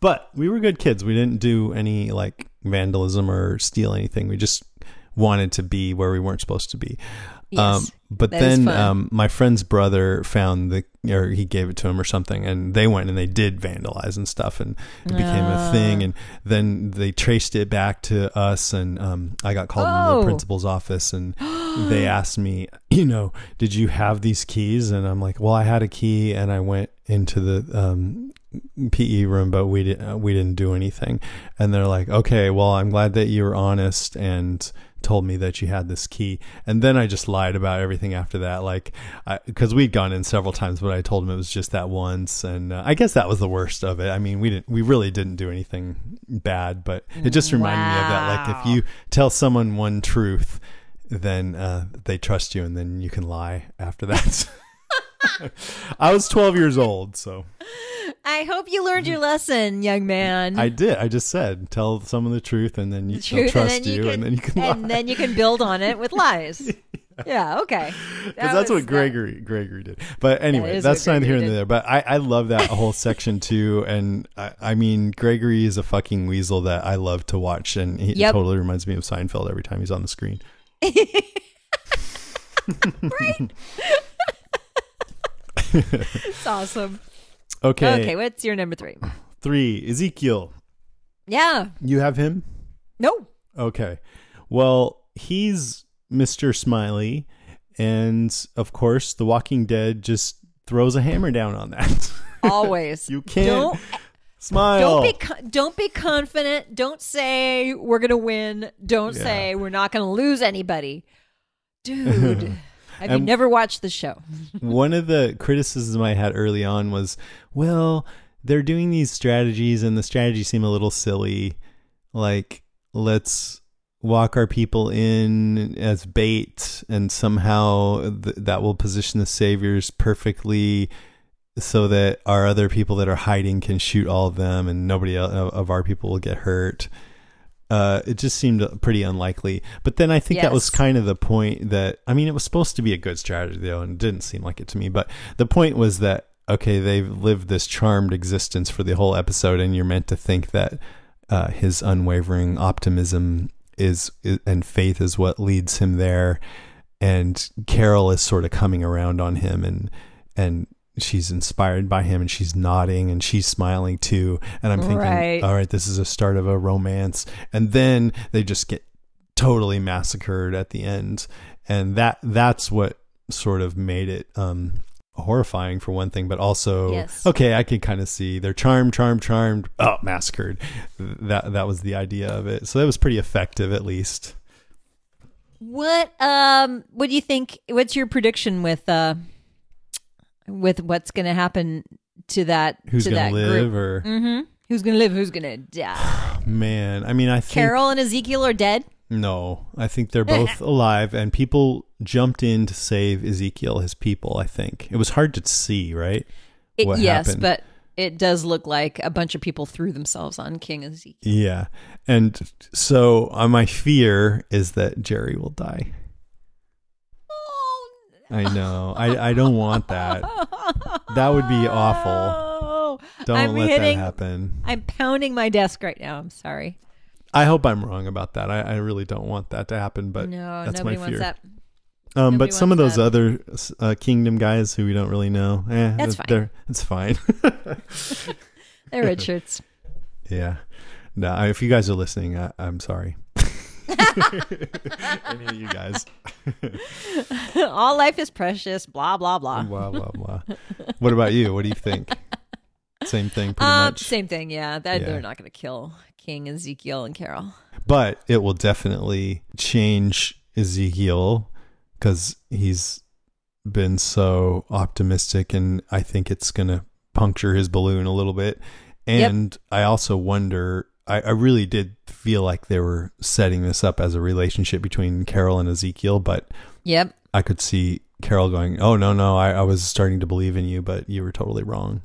But we were good kids. We didn't do any like vandalism or steal anything. We just wanted to be where we weren't supposed to be. Um, but then um, my friend's brother found the, or he gave it to him or something, and they went and they did vandalize and stuff, and it became a thing. Ah. And then they traced it back to us, and um, I got called into Oh. the principal's office, and they asked me, you know, did you have these keys? And I'm like, well, I had a key, and I went into the um, PE room, but we didn't uh, we didn't do anything. And they're like, okay, well, I'm glad that you were honest and told me that you had this key. And then I just lied about everything after that, like because we'd gone in several times, but I told them it was just that once, and uh, I guess that was the worst of it. I mean, we didn't we really didn't do anything bad, but it just reminded me of that. Like if you tell someone one truth. Then uh, they trust you, and then you can lie after that. I was 12 years old, so I hope you learned your lesson, young man. I did. I just said tell someone the truth, and then you, The truth, trust and then you, you and then you can and then you can build on it with lies. yeah. okay. Because That that's what Gregory Gregory did. But anyway, is that's neither here nor there. But I, I love that whole section too. And I, I mean, Gregory is a fucking weasel that I love to watch, and he Yep. totally reminds me of Seinfeld every time he's on the screen. It's awesome. Okay, Okay, what's your number three? three Ezekiel. Yeah. You have him. No. Okay. Well, he's Mr. Smiley. And of course, The Walking Dead just throws a hammer down on that. Always. you can't Don't smile. don't be don't be confident. Don't say we're gonna win. Don't Yeah. say we're not gonna lose anybody. Dude, have you never watched the show? One of the criticisms I had early on was, well, they're doing these strategies and the strategies seem a little silly. Like, let's walk our people in as bait and somehow th- that will position the saviors perfectly so that our other people that are hiding can shoot all of them and nobody of our people will get hurt. Uh, it just seemed pretty unlikely. But then I think that was kind of the point that I mean, it was supposed to be a good strategy though, and it didn't seem like it to me. But the point was that okay, they've lived this charmed existence for the whole episode, and you're meant to think that uh, his unwavering optimism is, is and faith is what leads him there, and Carol is sort of coming around on him, and and she's inspired by him and she's nodding and she's smiling too. And i'm thinking Right. all right this is a start of a romance. And then they just get totally massacred at the end. And that that's what sort of made it um horrifying for one thing but also Yes. okay i can kind of see they're charmed charmed charmed oh massacred. That that was the idea of it. So that was pretty effective at least. What um what do you think what's your prediction with uh with what's gonna happen to that who's to gonna that live group? or Mm-hmm. Who's gonna live? Who's gonna die? man i mean i think Carol and Ezekiel are dead. No, I think they're both alive, and people jumped in to save Ezekiel, his people. I think it was hard to see, right? It- What yes, happened. but it does look like a bunch of people threw themselves on King Ezekiel. Yeah, and so uh, my fear is that Jerry will die. I know. I, I don't want that. That would be awful. Don't I'm let hitting, that happen. I'm pounding my desk right now. I'm sorry. I hope I'm wrong about that. I, I really don't want that to happen, but no, that's nobody my wants fear. that. Um, but some of those wants other uh, kingdom guys who we don't really know, eh, That's fine. they're- it's fine. They're red shirts. yeah. No, if you guys are listening, I, I'm sorry. Any of you guys. All life is precious. Blah blah blah. blah blah blah. What about you? What do you think? Same thing, pretty Um, much. same thing. Yeah, that, Yeah. they're not going to kill King Ezekiel and Carol. But it will definitely change Ezekiel because he's been so optimistic, and I think it's going to puncture his balloon a little bit. Yep. And I also wonder. I, I really did feel like they were setting this up as a relationship between Carol and Ezekiel, but Yep. I could see Carol going, "Oh no, no, I, I was starting to believe in you, but you were totally wrong."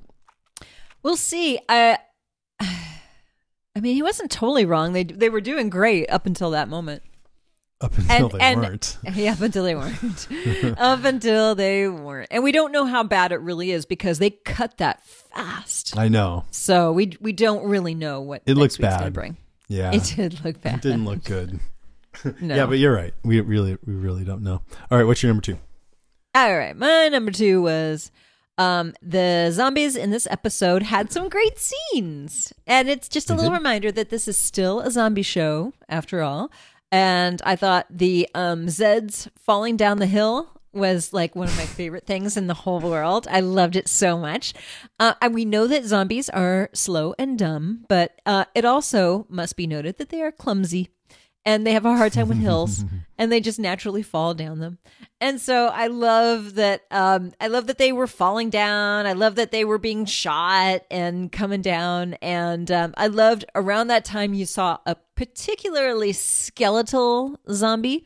We'll see. I, I mean, he wasn't totally wrong. They they were doing great up until that moment. Up until And- they and- weren't. Yeah, up until they weren't. up until they weren't, and we don't know how bad it really is because they cut that fast. I know. So we we don't really know what It looks bad. Bring. Yeah, It did look bad. It didn't look good. No. Yeah, but you're right. We really, we really don't know. All right, what's your number two? All right, my number two was um, the zombies in this episode had some great scenes, and it's just a little reminder that this is still a zombie show after all. And I thought the um, Zeds falling down the hill was like one of my favorite things in the whole world. I loved it so much. Uh, and we know that zombies are slow and dumb, but uh, it also must be noted that they are clumsy and they have a hard time with hills and they just naturally fall down them. And so I love that um I love that they were falling down. I love that they were being shot and coming down and um I loved around that time you saw a particularly skeletal zombie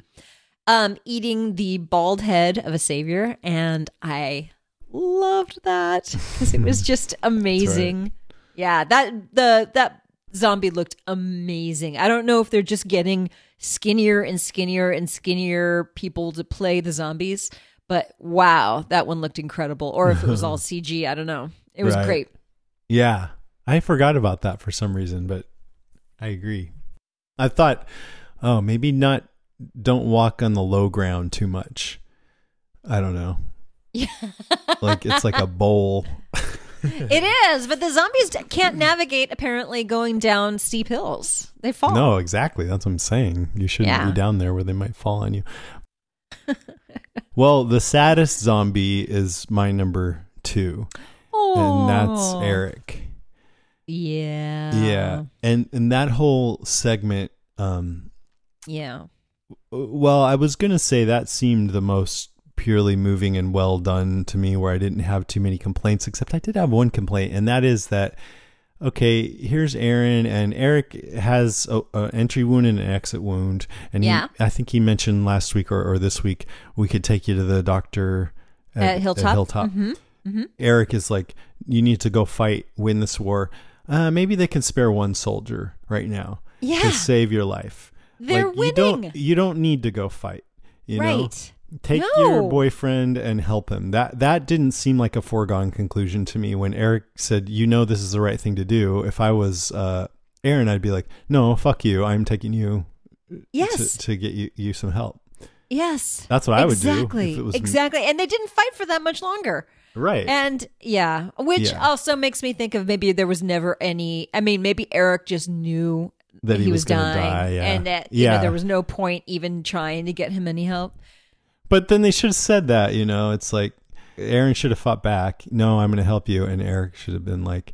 um eating the bald head of a savior and I loved that because it was just amazing. Yeah, that the that zombie looked amazing. I don't know if they're just getting skinnier and skinnier and skinnier people to play the zombies, but wow, that one looked incredible. Or if it was all CG, I don't know. It was Right. great. Yeah, I forgot about that for some reason, but I agree. I thought, oh, maybe not. Don't walk on the low ground too much. I don't know. Yeah. Like it's like a bowl. it is, but the zombies can't navigate apparently going down steep hills. They fall. No, exactly. That's what I'm saying. You shouldn't Yeah. be down there where they might fall on you. well, the saddest zombie is my number two, and that's Eric. Yeah. yeah and and that whole segment um Yeah. well i was gonna say that seemed the most purely moving and well done to me where i didn't have too many complaints except i did have one complaint and that is that okay here's aaron and eric has a, a entry wound and an exit wound and he- Yeah. i think he mentioned last week or, or this week we could take you to the doctor At Hilltop? hilltop Mhm. Mhm. eric is like you need to go fight win this war uh, maybe they can spare one soldier right now Yeah. to save your life. They're like, You don't, you don't need to go fight. You know, Right. Take No. your boyfriend and help him. That that didn't seem like a foregone conclusion to me. When Eric said, "You know, this is the right thing to do," if I was uh, Aaron, I'd be like, "No, fuck you. I'm taking you Yes. to, to get you, you some help." Yes. That's what I would do exactly. was- Exactly. And they didn't fight for that much longer. Right. And yeah, which Yeah. also makes me think of maybe there was never any. I mean, maybe Eric just knew That he was was, dying, die, yeah. and that you Yeah. know there was no point even trying to get him any help. But then they should have said that, you know, it's like Aaron should have fought back. No, I'm going to help you. And Eric should have been like,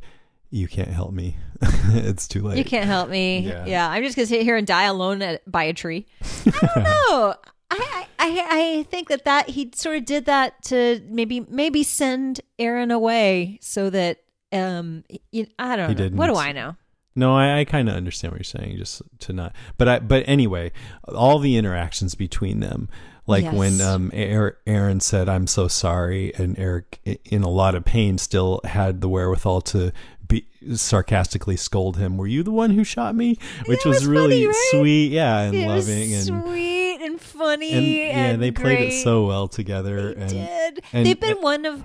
you can't help me. it's too late. You can't help me. Yeah. Yeah, I'm just gonna sit here and die alone at, by a tree. I don't know. I, I I think that that he sort of did that to maybe maybe send Aaron away so that um you, I don't He know. What do. I know? No, I, I kind of understand what you're saying, just to not. But I, but anyway, all the interactions between them, like when um Aaron, said, "I'm so sorry," and Eric, in a lot of pain, still had the wherewithal to be sarcastically scold him. Were you the one who shot me? Which That was really funny, right? sweet, yeah, and It was loving, and sweet and and funny. and And, yeah, they played great. it so well together. They and did. and- They've been one of.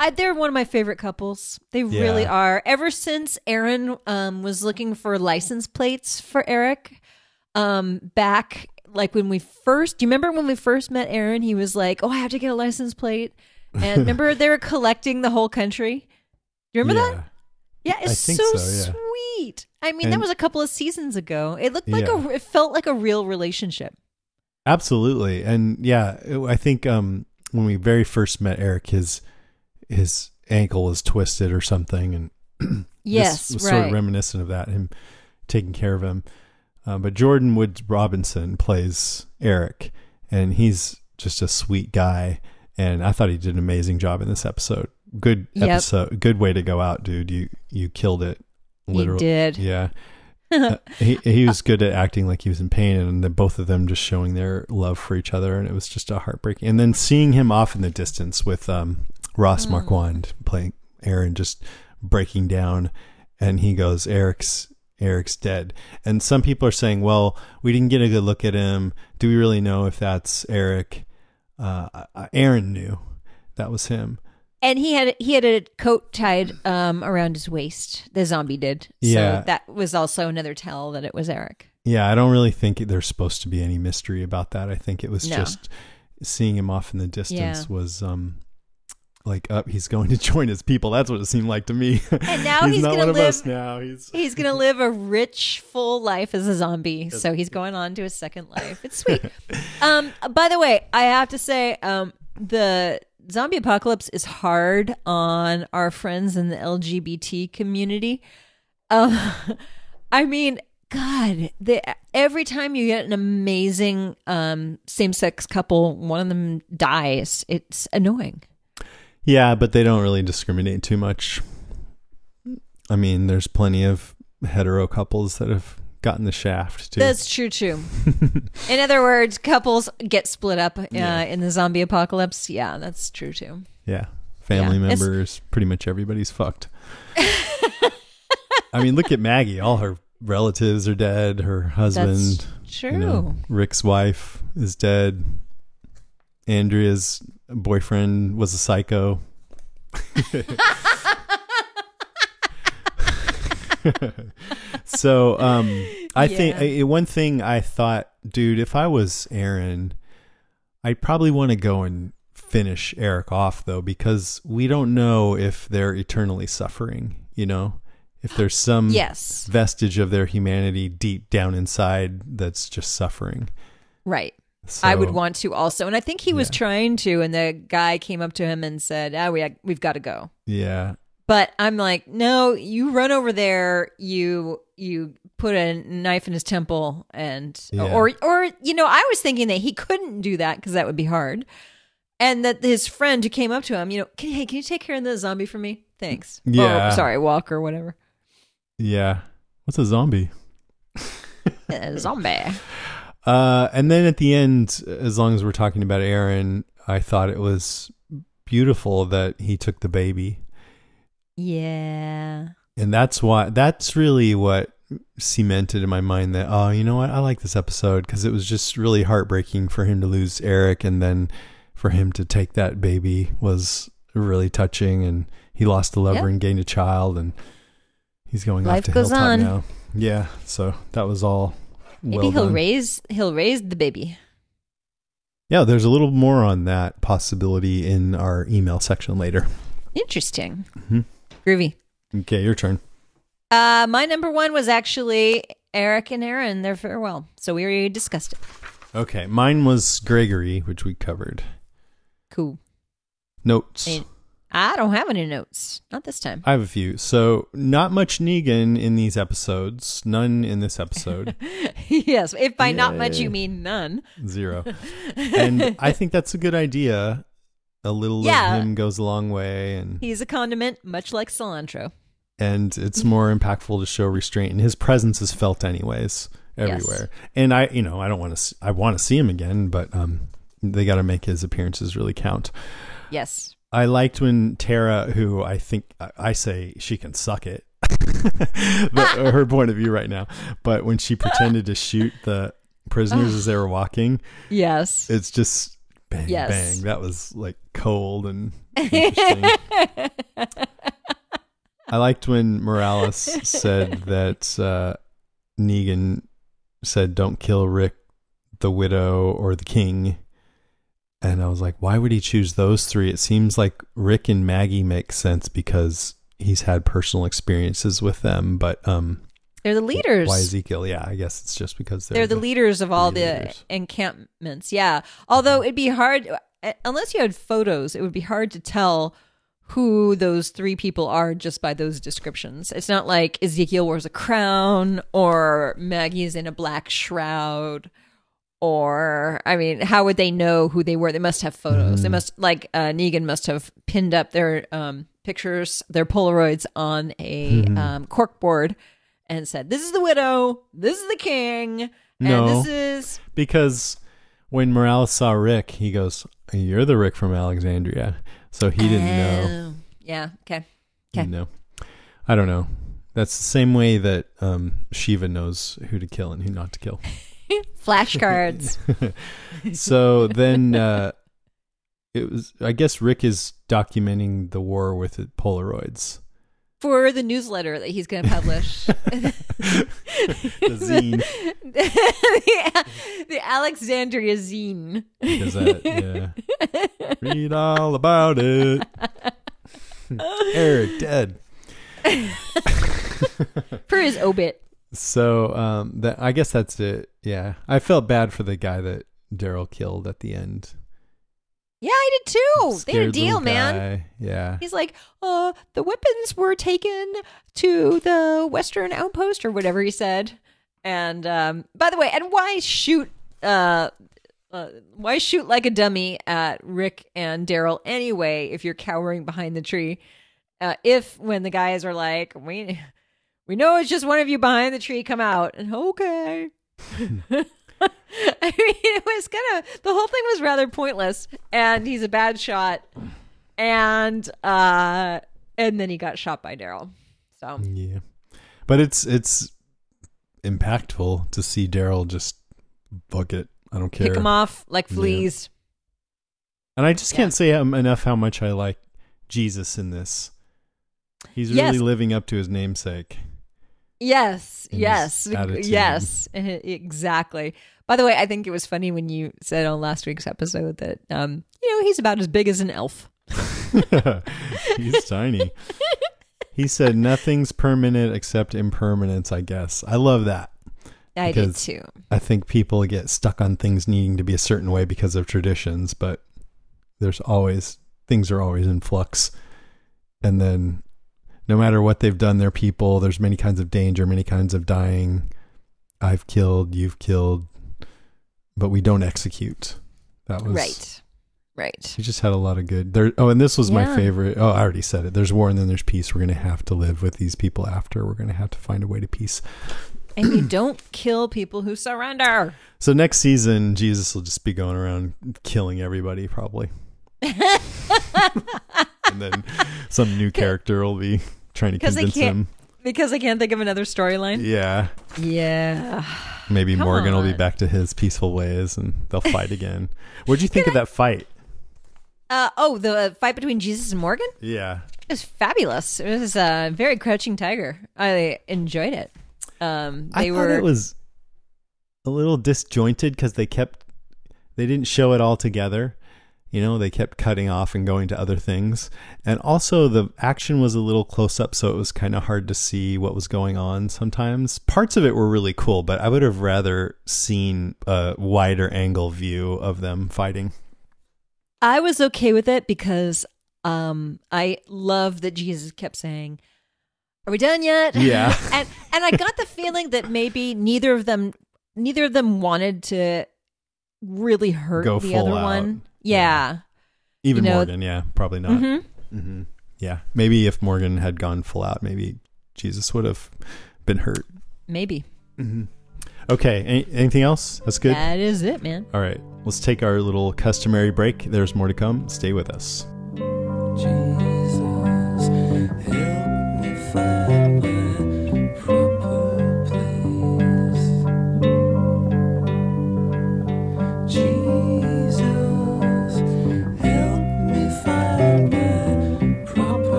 I, they're one of my favorite couples. They really are. Ever since Aaron um, was looking for license plates for Eric, um, back like when we first. Do you remember when we first met Aaron? He was like, "Oh, I have to get a license plate." And remember, they were collecting the whole country. Do you remember yeah. that? Yeah, it's so, so, yeah. sweet. I mean, that was a couple of seasons ago. It looked like Yeah. a. It felt like a real relationship. Absolutely. And yeah, it- I think um when we very first met Eric his his ankle was twisted or something and Yes, was right. sort of reminiscent of that him taking care of him. Uh, but Jordan Woods Robinson plays Eric and he's just a sweet guy and I thought he did an amazing job in this episode. Good Yep. episode. Good way to go out, dude. You you killed it. You did. Yeah. Uh, he he was good at acting like he was in pain, and then both of them just showing their love for each other, and it was just a heartbreaking. And then seeing him off in the distance with um, Ross Marquand playing Aaron, just breaking down, and he goes, "Eric's Eric's dead." And some people are saying, "Well, we didn't get a good look at him. Do we really know if that's Eric?" Uh, uh, Aaron knew that was him. And he had he had a coat tied um, around his waist. The zombie did. Yeah. So that was also another tell that it was Eric. Yeah, I don't really think there's supposed to be any mystery about that. I think it was No. just seeing him off in the distance Yeah. was um like up he's going to join his people. That's what it seemed like to me. And now he's not gonna one of live- us now. He's He's gonna live a rich, full life as a zombie. So he's going on to a second life. It's sweet. um, by the way, I have to say, um, the zombie apocalypse is hard on our friends in the LGBT community. Um, I mean, God, the, every time you get an amazing um, same-sex couple, one of them dies. It's annoying. Yeah, but they don't really discriminate too much. I mean, there's plenty of hetero couples that have gotten the shaft too. That's true too. in other words, couples get split up uh, Yeah. in the zombie apocalypse. Yeah, that's true too. Yeah. Family Yeah, it's- members, pretty much everybody's fucked. I mean, look at Maggie. All her relatives are dead. Her husband, true. you know, Rick's wife is dead. Andrea's boyfriend was a psycho. so, um, I think I, one thing I thought, dude, if I was Aaron, I'd probably want to go and finish Eric off though, because we don't know if they're eternally suffering. You know, if there's some Yes. vestige of their humanity deep down inside that's just suffering. Right. I would want to also, and I think he was trying to, and the guy came up to him and said, "Ah, we we've got to go." Yeah, But I'm like, no, you run over there, you you put a knife in his temple, and Yeah. or or you know, I was thinking that he couldn't do that because that would be hard, and that his friend who came up to him, you know, can, hey, can you take care of the zombie for me? Thanks. Yeah. Or, sorry, walk or whatever. yeah. What's a zombie? Uh, zombie. Uh, and then at the end, as long as we're talking about Aaron, I thought it was beautiful that he took the baby. Yeah. and that's why that's really what cemented in my mind that oh you know what i like this episode because it was just really heartbreaking for him to lose eric and then for him to take that baby was really touching and he lost a lover Yep. and gained a child and he's going Life off to goes hilltop on. now yeah so that was all Maybe well he'll done. raise he'll raise the baby. yeah there's a little more on that possibility in our email section later Interesting. Mhm. Groovy. okay your turn Uh, my number one was actually Eric and Aaron, their farewell. So we already discussed it. okay mine was gregory which we covered Cool. notes And I don't have any notes. Not this time. I have a few. So, not much Negan in these episodes. None in this episode. yes. If by not much you mean none. Zero. And I think that's a good idea. A little Yeah. of him goes a long way, and He's a condiment, much like cilantro. and it's more impactful to show restraint. And his presence is felt anyways everywhere. And I, you know, I don't want to. I want to see him again, but um, they got to make his appearances really count. Yes. I liked when Tara, who I think I- say she can suck it, but her point of view right now. But when she pretended to shoot the prisoners as they were walking. Yes. It's just bang, Yes. bang. That was like cold and interesting. I liked when Morales said that uh, Negan said, "Don't kill Rick, the widow, or the king." And I was like, why would he choose those three? It seems like Rick and Maggie make sense because he's had personal experiences with them. But um, They're the leaders. why Ezekiel? Yeah, I guess it's just because they're, They're the leaders of all the leaders. encampments. Yeah. Although it'd be hard, uh, unless you had photos, it would be hard to tell who those three people are just by those descriptions. It's not like Ezekiel wears a crown or Maggie is in a black shroud. Or, I mean, how would they know who they were? They must have photos. Mm-hmm. They must, like, uh, Negan must have pinned up their um, pictures, their Polaroids on a Mm-hmm. um, corkboard and said, This is the widow, this is the king, and No. this is because when Morales saw Rick, he goes, "You're the Rick from Alexandria," so he didn't know. Oh, Yeah. Okay. Okay. didn't. I don't know. That's the same way that um, Shiva knows who to kill and who not to kill. Flashcards. so then uh, it was. I guess Rick is documenting the war with the Polaroids. for the newsletter that he's going to publish. The zine. the, the Alexandria zine. Is that yeah? Read all about it. Eric dead. For his obit. So um, that I guess that's it. Yeah, I felt bad for the guy that Daryl killed at the end. Yeah, I did too. They had a deal, man. Yeah. He's like, uh, the weapons were taken to the Western outpost or whatever he said. And um, by the way, and why shoot uh, uh why shoot like a dummy at Rick and Daryl anyway if you're cowering behind the tree? Uh, if when the guys are like, we we know it's just one of you behind the tree, come out. And okay. I mean, it was kind of the whole thing was rather pointless, and he's a bad shot, and uh, and then he got shot by Daryl. So Yeah. But it's it's impactful to see Daryl just book it. I don't care. pick him off like Yeah. fleas. And I just Yeah. can't say enough how much I like Jesus in this. He's really Yes. living up to his namesake. Yes, yes, yes, exactly. By the way, I think it was funny when you said on last week's episode that um, you know, he's about as big as an elf. He's tiny. He said nothing's permanent except impermanence, I guess. I love that. I do too. I think people get stuck on things needing to be a certain way because of traditions, but there's always things are always in flux. And then no matter what they've done, they're people. There's many kinds of danger, many kinds of dying. I've killed, you've killed, but we don't execute. That was Right, right. He just had a lot of good. There. Oh, and this was my favorite. Oh, I already said it. There's war and then there's peace. We're gonna have to live with these people after. We're gonna have to find a way to peace. And you don't kill people who surrender. So next season, Jesus will just be going around killing everybody, probably. and then some new character will be trying to convince can't- him. Because I can't think of another storyline. Yeah, Yeah. maybe Come Morgan will be on. back to his peaceful ways, and they'll fight again. What'd you think of that fight? Uh, oh, the fight between Jesus and Morgan? Yeah, It was fabulous. It was uh, very Crouching Tiger. I enjoyed it. Um, they I were. thought it was a little disjointed because they kept they didn't show it all together. You know, they kept cutting off and going to other things, and also the action was a little close up, so it was kind of hard to see what was going on. Sometimes parts of it were really cool, but I would have rather seen a wider angle view of them fighting. I was okay with it because um, I love that Jesus kept saying, "Are we done yet?" Yeah. and and I got the feeling that maybe neither of them, neither of them wanted to really hurt Go the other out. one. Yeah. Even You know- Morgan, yeah, probably not. hmm hmm Yeah, maybe if Morgan had gone full out, maybe Jesus would have been hurt. Maybe. Okay, any, anything else? That's good. That is it, man. All right, let's take our little customary break. There's more to come. Stay with us. Jesus,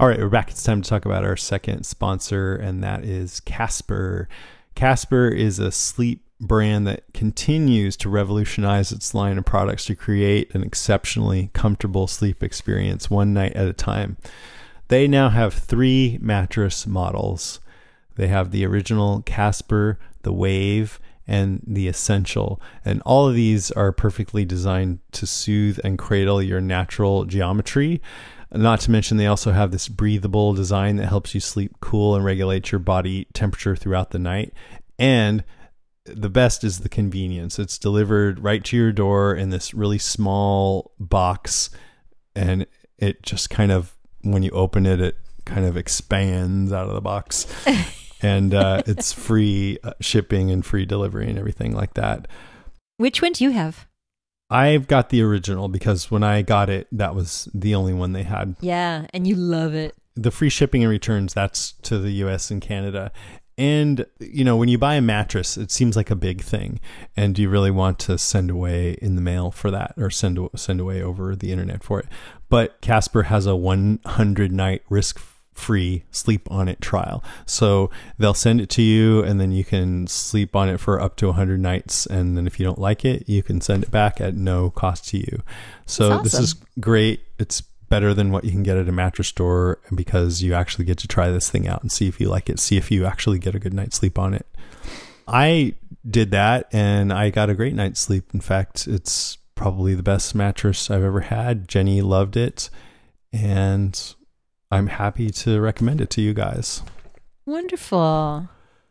All right, we're back. It's time to talk about our second sponsor, and that is Casper. Casper is a sleep brand that continues to revolutionize its line of products to create an exceptionally comfortable sleep experience one night at a time. They now have three mattress models. They have the original Casper, the Wave, and the Essential. And all of these are perfectly designed to soothe and cradle your natural geometry. Not to mention, they also have this breathable design that helps you sleep cool and regulate your body temperature throughout the night. And the best is the convenience. It's delivered right to your door in this really small box, and it just kind of, when you open it, it kind of expands out of the box. and uh, it's free uh, shipping and free delivery and everything like that. Which one do you have? I've got the original because when I got it, that was the only one they had. Yeah, and you love it. The free shipping and returns, that's to the US and Canada. And, you know, when you buy a mattress, it seems like a big thing. And you really want to send away in the mail for that or send, send away over the internet for it? But Casper has a 100 night risk free sleep on it trial. So they'll send it to you and then you can sleep on it for up to 100 nights. And then if you don't like it, you can send it back at no cost to you. So That's this is great. It's better than what you can get at a mattress store because you actually get to try this thing out and see if you like it, see if you actually get a good night's sleep on it. I did that and I got a great night's sleep. In fact, it's probably the best mattress I've ever had. Jenny loved it and I'm happy to recommend it to you guys. Wonderful.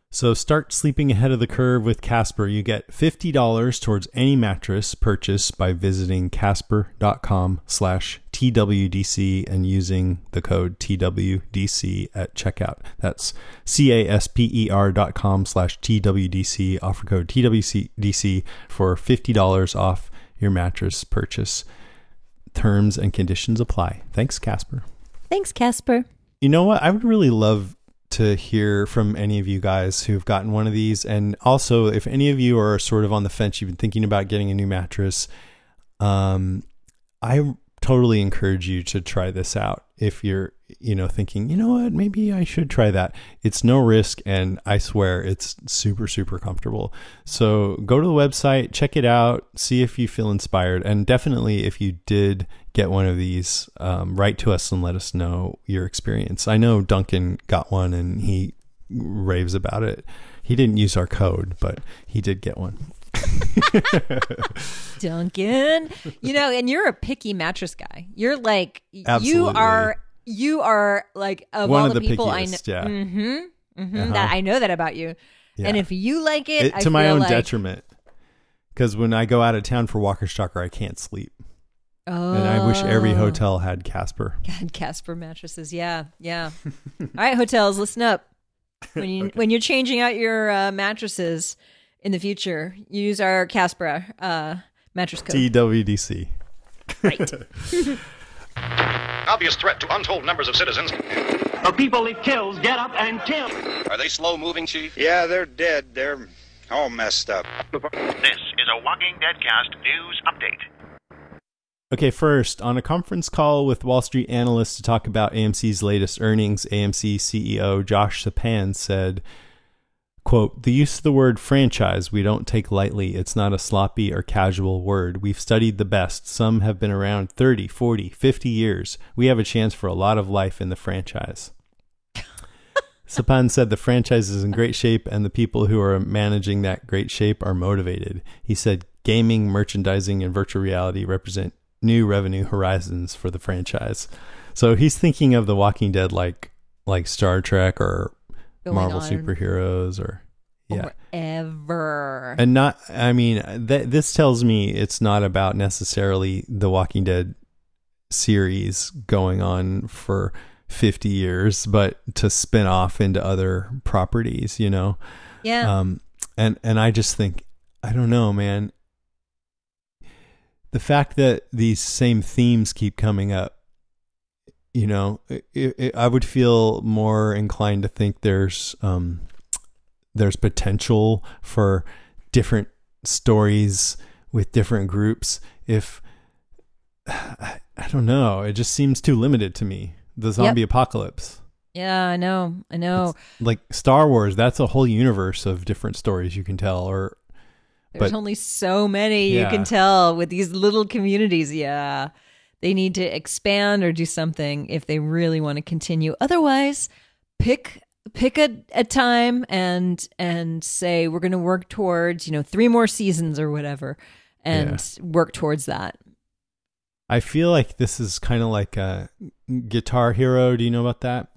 So start sleeping ahead of the curve with Casper. You get $50 towards any mattress purchase by visiting casper.com slash TWDC and using the code TWDC at checkout. That's C-A-S-P-E-R dot com slash TWDC. Offer code TWDC for $50 off your mattress purchase. Terms and conditions apply. Thanks, Casper. Thanks, Casper. You know what? I would really love to hear from any of you guys who've gotten one of these. And also, if any of you are sort of on the fence, you've been thinking about getting a new mattress, um, I totally encourage you to try this out. If you're, you know, thinking, you know what, maybe I should try that. It's no risk, and I swear it's super, super comfortable. So go to the website, check it out, see if you feel inspired, and definitely if you did get one of these, um, write to us and let us know your experience. I know Duncan got one and he raves about it. He didn't use our code, but he did get one. Duncan. You know, and you're a picky mattress guy. You're like you are you are like of One all of the, the people I know. pickiest, yeah. Mm-hmm. hmm Uh-huh. That I know that about you. Yeah. And if you like it, It- to my own like, detriment. Because when I go out of town for Walker Stalker, I can't sleep. Oh, And wish every hotel had Casper. Had Casper mattresses. Yeah, yeah. All right, hotels, listen up. When you when you're changing out your uh, mattresses in the future, use our Casper uh, mattress code. TWDC. Right. Obvious threat to untold numbers of citizens. The people it kills get up and kill. Are they slow moving, Chief? Yeah, they're dead. They're all messed up. This is a Walking Dead cast news update. Okay, first, on a conference call with Wall Street analysts to talk about AMC's latest earnings, AMC CEO Josh Sapan said, quote, The use of the word franchise we don't take lightly. It's not a sloppy or casual word. We've studied the best. Some have been around 30, 40, 50 years. We have a chance for a lot of life in the franchise. Sapan said the franchise is in great shape and the people who are managing that great shape are motivated. He said gaming, merchandising, and virtual reality represent new revenue horizons for the franchise. So he's thinking of The Walking Dead like like Star Trek or Going Marvel on superheroes or yeah. Forever. And not I mean th- this tells me it's not about necessarily The Walking Dead series going on for 50 years but to spin off into other properties, you know. yeah. Um, and and I just think I don't know, man. The fact that these same themes keep coming up, you know, it, it, I would feel more inclined to think there's um, there's potential for different stories with different groups. If I, I don't know, it just seems too limited to me. the zombie apocalypse. Yeah, I know. I know. Like Star Wars, that's a whole universe of different stories you can tell. Or There's but only so many you can tell with these little communities. Yeah. They need to expand or do something if they really want to continue. Otherwise, pick pick a, a time and and say we're going to work towards, you know, three more seasons or whatever and work towards that. I feel like this is kind of like a Guitar Hero. Do you know about that?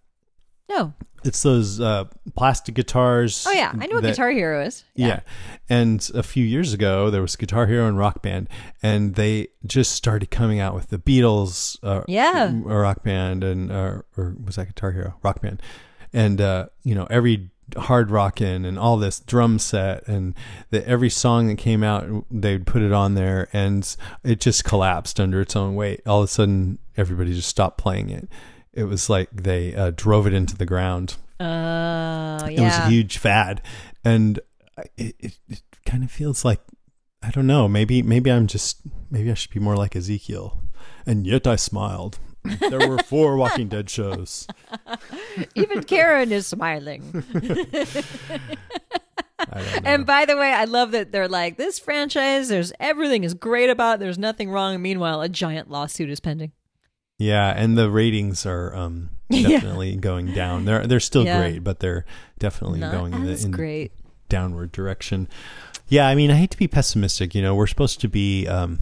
No. It's those uh, plastic guitars. Oh yeah, I know what that- Guitar Hero is. Yeah. And a few years ago, there was Guitar Hero and Rock Band, and they just started coming out with the Beatles, uh, Yeah. a Rock Band, and uh, or was that Guitar Hero? Rock Band, and uh, you know every hard rockin' and all this drum set and the, every song that came out they'd put it on there and it just collapsed under its own weight all of a sudden everybody just stopped playing it it was like they uh, drove it into the ground Uh yeah. it was a huge fad and it, it, it kind of feels like i don't know maybe maybe i'm just maybe i should be more like ezekiel and yet i smiled there were four walking dead shows Even Karen is smiling. I don't know. And by the way, I love that they're like this franchise. There's everything is great about. it, There's nothing wrong. Meanwhile, a giant lawsuit is pending. Yeah and the ratings are um Yeah. definitely going down they're they're still Yeah. great but they're definitely Not going in the in great. downward direction yeah i mean i hate to be pessimistic you know we're supposed to be um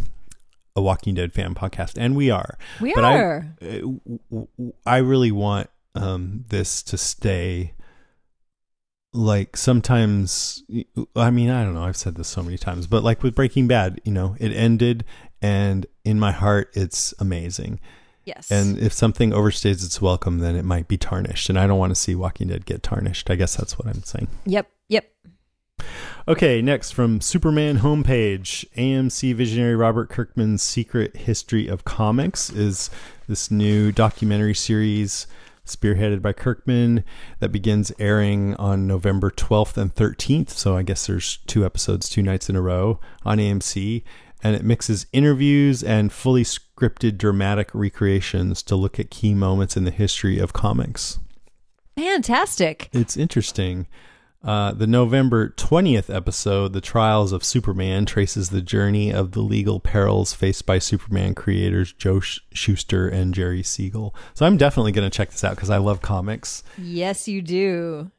a walking dead fan podcast and we are We but I- are. uh, w- w- I really want um, this to stay. Like sometimes, I mean, I don't know. I've said this so many times, but like with Breaking Bad, you know, it ended, and in my heart, it's amazing. Yes. And if something overstays its welcome, then it might be tarnished, and I don't want to see Walking Dead get tarnished. I guess that's what I'm saying. Yep. Yep. Okay, next from Superman homepage, AMC visionary Robert Kirkman's Secret History of Comics is this new documentary series spearheaded by Kirkman that begins airing on November 12th and 13th. So I guess there's two episodes, two nights in a row on AMC. And it mixes interviews and fully scripted dramatic recreations to look at key moments in the history of comics. Fantastic. It's interesting. Uh, the November 20th episode, The Trials of Superman, traces the journey of the legal perils faced by Superman creators Joe Shuster and Jerry Siegel. So I'm definitely going to check this out because I love comics. Yes, you do.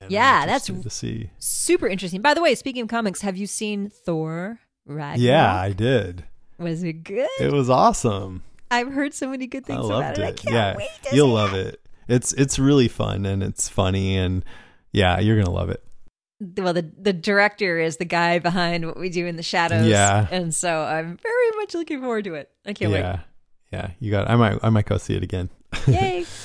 And Yeah, that's to see. super interesting. By the way, speaking of comics, have you seen Thor? Ragnarok? Yeah, I did. Was it good? It was awesome. I've heard so many good things I about loved it. I can't yeah, wait to you'll love it. It's it's really fun and it's funny and yeah, you're gonna love it. well the the director is the guy behind what we do in the shadows Yeah. and so i'm very much looking forward to it i can't wait. yeah, yeah. You got. It. I might I might go see it again. yay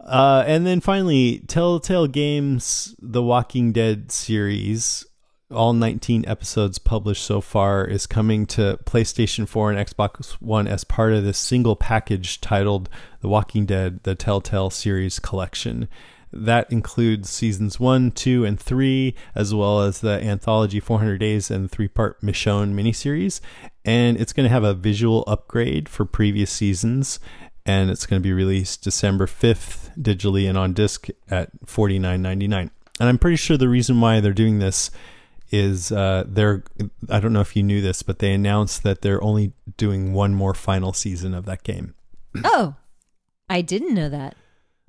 Uh, and then finally, Telltale Games, The Walking Dead series, all 19 episodes published so far, is coming to PlayStation 4 and Xbox One as part of this single package titled The Walking Dead, The Telltale Series Collection. That includes seasons 1, 2, and 3, as well as the anthology 400 Days and three part Michonne miniseries. And it's going to have a visual upgrade for previous seasons and it's going to be released December 5th digitally and on disc at $49.99. And I'm pretty sure the reason why they're doing this is uh, they're I don't know if you knew this, but they announced that they're only doing one more final season of that game. oh i didn't know that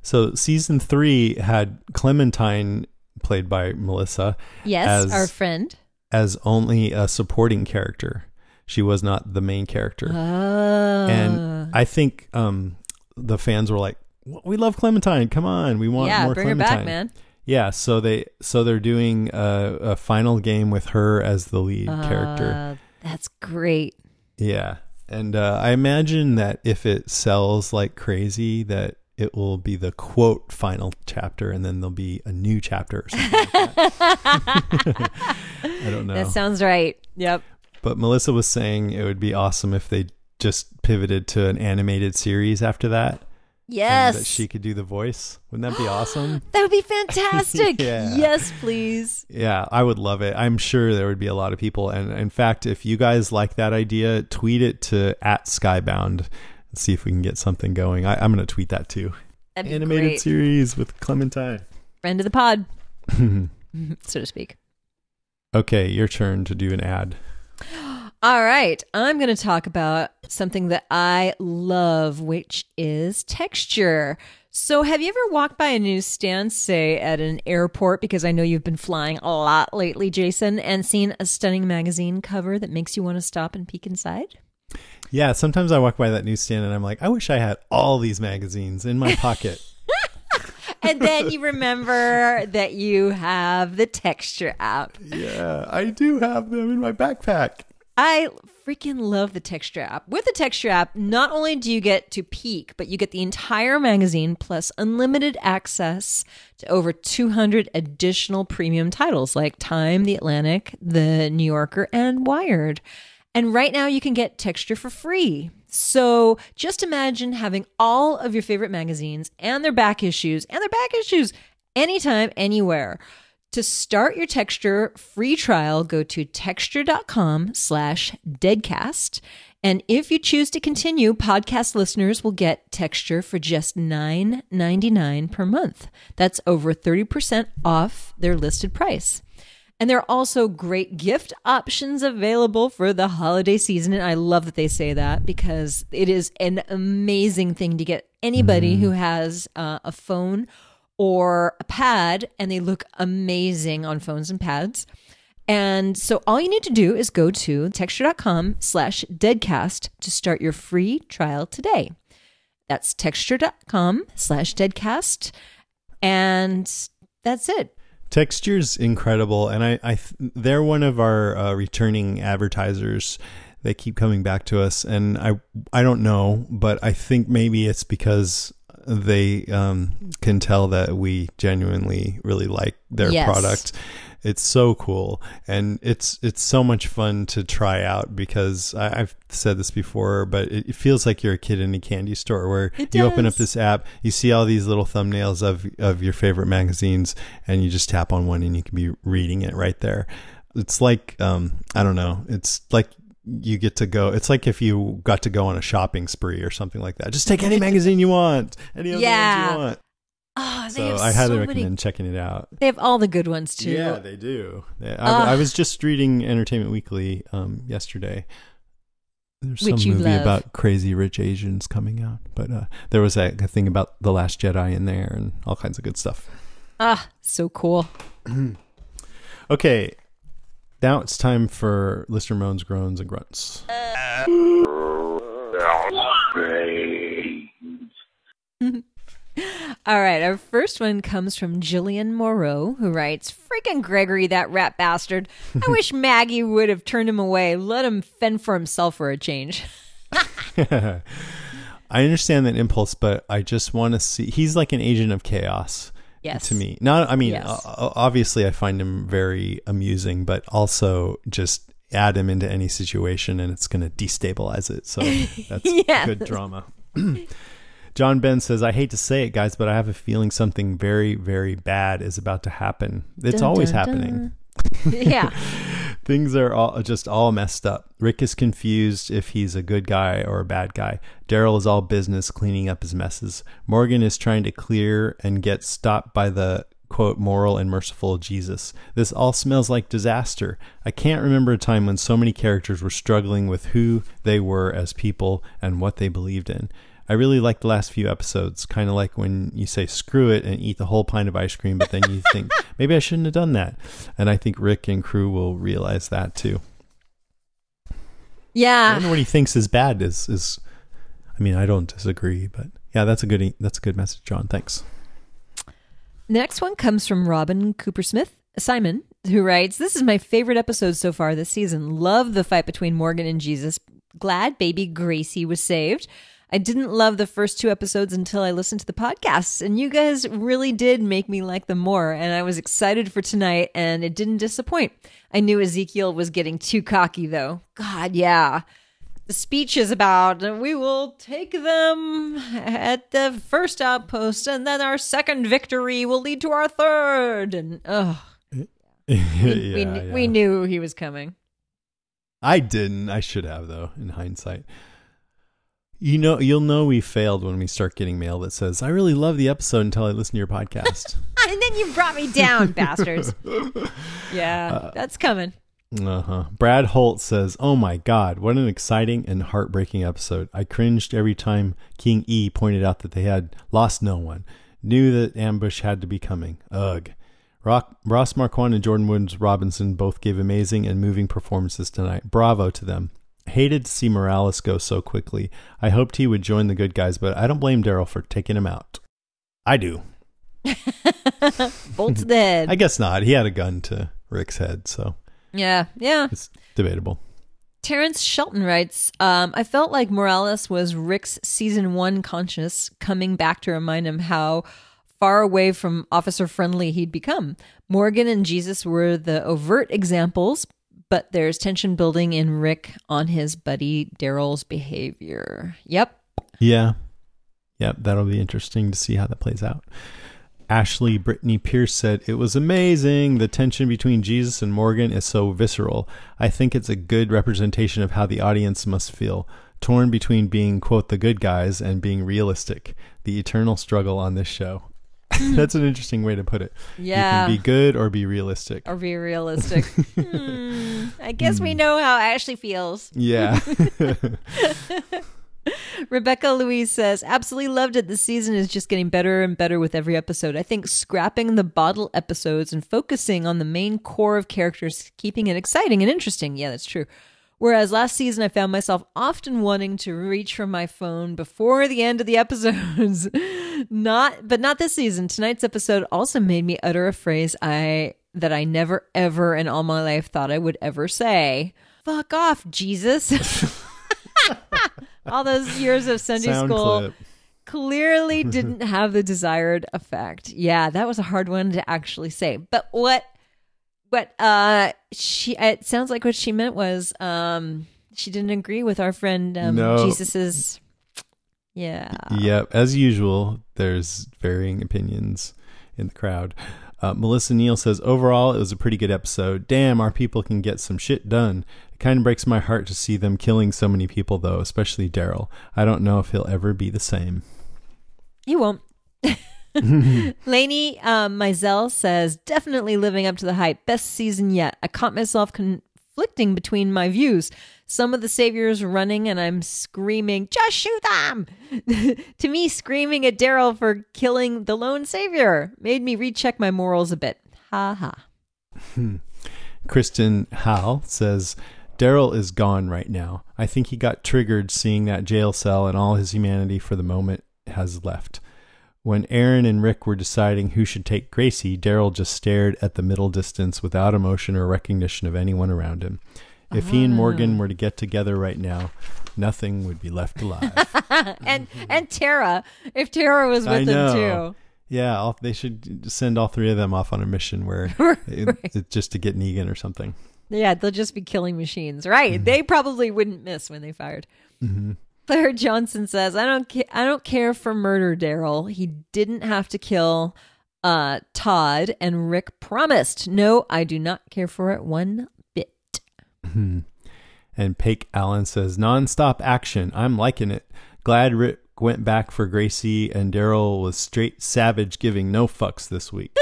So season three had Clementine, played by Melissa, yes as, our friend as only a supporting character. She was not the main character. oh and I think um, the fans were like, "We love Clementine. Come on, we want yeah more bring her Clementine." back man Yeah, so they so they're doing a, a final game with her as the lead character. Uh, that's great Yeah, and uh, I imagine that if it sells like crazy, that it will be the quote final chapter, and then there'll be a new chapter or something. like that. I don't know. that sounds right yep But Melissa was saying it would be awesome if they just pivoted to an animated series after that. Yes that she could do the voice. Wouldn't that be awesome? that would be fantastic Yeah. yes please Yeah, I would love it. I'm sure there would be a lot of people. And in fact, if you guys like that idea, tweet it to at Skybound and see if we can get something going. I, I'm going to tweet that too. Animated great. series with Clementine. Friend of the pod, so to speak. okay, your turn to do an ad. All right, I'm going to talk about something that I love, which is texture. So, have you ever walked by a newsstand, say at an airport, because I know you've been flying a lot lately, Jason, and seen a stunning magazine cover that makes you want to stop and peek inside? Yeah, sometimes I walk by that newsstand and I'm like, I wish I had all these magazines in my pocket. And then you remember that you have the texture app. yeah, I do have them in my backpack. I freaking love the Texture app. With the Texture app, not only do you get to peek, but you get the entire magazine plus unlimited access to over 200 additional premium titles like Time, The Atlantic, The New Yorker, and Wired. And right now you can get Texture for free. So just imagine having all of your favorite magazines and their back issues and their back issues anytime, anywhere. To start your texture free trial, go to texture.com slash deadcast. And if you choose to continue, podcast listeners will get texture for just $9.99 per month. That's over 30% off their listed price. And there are also great gift options available for the holiday season. And I love that they say that because it is an amazing thing to get anybody who has uh, a phone or a pad and they look amazing on phones and pads. And so all you need to do is go to texture.com slash deadcast to start your free trial today. That's texture.com slash deadcast. And that's it. Texture's incredible, and I, I they're one of our uh, returning advertisers. They keep coming back to us, and I I don't know, but I think maybe it's because they um, can tell that we genuinely really like their Yes. product. It's so cool, and it's it's so much fun to try out because I, I've said this before, but it, it feels like you're a kid in a candy store where you open up this app, you see all these little thumbnails of of your favorite magazines, and you just tap on one and you can be reading it right there. It's like um, I don't know. It's like you get to go. It's like if you got to go on a shopping spree or something like that. Just take any magazine you want, any of the Yeah. ones you want. Oh, So I highly so recommend many- checking it out. They have all the good ones too. Yeah, they do. I. I was just reading Entertainment Weekly um, yesterday. There's some movie love. about crazy rich Asians coming out, but uh, there was a thing about the Last Jedi in there and all kinds of good stuff. Ah, so cool. Okay, now it's time for listener moans, groans, and grunts. All right, our first one comes from Jillian Moreau, who writes, Freaking Gregory, that rat bastard. I wish Maggie would have turned him away. Let him fend for himself for a change. I understand that impulse, but I just want to see. He's like an agent of chaos. Yes. To me, not. I mean, Yes. o- obviously, I find him very amusing, but also just add him into any situation, and it's going to destabilize it. So that's Yes. good drama. John Ben says, "I hate to say it, guys, but I have a feeling something very, very bad is about to happen. It's Dun, always dun, happening." yeah. Things are all just all messed up. Rick is confused if he's a good guy or a bad guy. Daryl is all business, cleaning up his messes. Morgan is trying to clear and get stopped by the quote moral and merciful Jesus. This all smells like disaster. I can't remember a time when so many characters were struggling with who they were as people and what they believed in. I really like the last few episodes, kind of like when you say screw it and eat the whole pint of ice cream, but then you think maybe I shouldn't have done that. And I think Rick and crew will realize that too. Yeah. I wonder what he thinks is bad is is. I mean, I don't disagree, but yeah, that's a good that's a good message, John. Thanks. The next one comes from Robin Cooper Smith, Simon, who writes, This is my favorite episode so far this season. Love the fight between Morgan and Jesus. Glad baby Gracie was saved. I didn't love the first two episodes until I listened to the podcasts, and you guys really did make me like them more. And I was excited for tonight, and it didn't disappoint. I knew Ezekiel was getting too cocky, though. God, yeah. The speech is about we will take them at the first outpost, and then our second victory will lead to our third. And oh, we, we, Yeah, we knew he was coming. I didn't. I should have though, in hindsight. You know, you'll know we failed when we start getting mail that says, "I really love the episode until I listen to your podcast." and then you brought me down, bastards. Yeah, Uh, that's coming. Uh huh. Brad Holt says, "Oh my God, what an exciting and heartbreaking episode! I cringed every time King E pointed out that they had lost no one. Knew that ambush had to be coming. Ugh." Rock, Ross Marquand and Jordan Woods Robinson both gave amazing and moving performances tonight. Bravo to them. Hated to see Morales go so quickly. I hoped he would join the good guys, but I don't blame Daryl for taking him out. I do. Bolt's dead. I guess not. He had a gun to Rick's head, so yeah, yeah. it's debatable. Terrence Shelton writes, um, I felt like Morales was Rick's season one conscious coming back to remind him how far away from officer friendly he'd become. Morgan and Jesus were the overt examples, but there's tension building in Rick on his buddy Daryl's behavior. Yep. Yeah. Yep, that'll be interesting to see how that plays out. Ashley Brittany Pierce said, It was amazing. The tension between Jesus and Morgan is so visceral. I think it's a good representation of how the audience must feel, torn between being, quote, the good guys and being realistic. The eternal struggle on this show. That's an interesting way to put it. Yeah. You can be good or be realistic. Or be realistic. Hmm, I guess we know how Ashley feels. Yeah. Rebecca Louise says, absolutely loved it. This season is just getting better and better with every episode. I think scrapping the bottle episodes and focusing on the main core of characters, keeping it exciting and interesting. Yeah, that's true. Whereas last season, I found myself often wanting to reach for my phone before the end of the episodes. not, but not this season. Tonight's episode also made me utter a phrase I that I never ever in all my life thought I would ever say. Fuck off, Jesus. all those years of Sunday Sound school clip. clearly didn't have the desired effect. Yeah, that was a hard one to actually say. But what what uh she it sounds like what she meant was um she didn't agree with our friend um No. Jesus's yeah. Yep. As usual, there's varying opinions in the crowd. Uh, Melissa Neal says, overall, it was a pretty good episode. Damn, our people can get some shit done. It kind of breaks my heart to see them killing so many people, though, especially Daryl. I don't know if he'll ever be the same. He won't. Lainey um, Mizell says, definitely living up to the hype. Best season yet. I caught myself conflicting between my views. Some of the saviors running, and I'm screaming, just shoot them! to me, screaming at Daryl for killing the lone savior made me recheck my morals a bit. Ha ha. Kristen Howell says, Daryl is gone right now. I think he got triggered seeing that jail cell and all his humanity for the moment has left. When Aaron and Rick were deciding who should take Gracie, Daryl just stared at the middle distance without emotion or recognition of anyone around him. If he and ah. Morgan were to get together right now, nothing would be left alive. and and Tara, if Tara was with know. too. Yeah, all, they should send all three of them off on a mission where it, it's just to get Negan or something. Yeah, they'll just be killing machines, right? Mm-hmm. They probably wouldn't miss when they fired. Mm-hmm. Claire Johnson says, "I don't, ca- I don't care for murder, Daryl. He didn't have to kill uh, Todd, and Rick promised. No, I do not care for it one bit. And Pake Allen says, nonstop action. I'm liking it. Glad Rick went back for Gracie and Daryl was straight savage giving no fucks this week.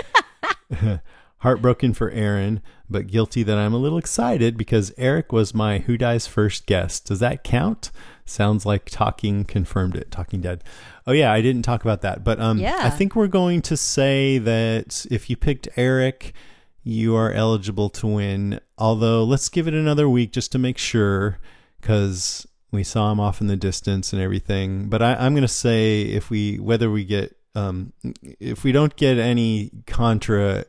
Heartbroken for Aaron, but guilty that I'm a little excited because Eric was my Who Dies First guest. Does that count? Sounds like Talking confirmed it. Talking Dead. Oh yeah, I didn't talk about that, but um, Yeah. I think we're going to say that if you picked Eric, you are eligible to win. Although let's give it another week just to make sure, because we saw him off in the distance and everything. But I, I'm going to say if we whether we get um, if we don't get any contra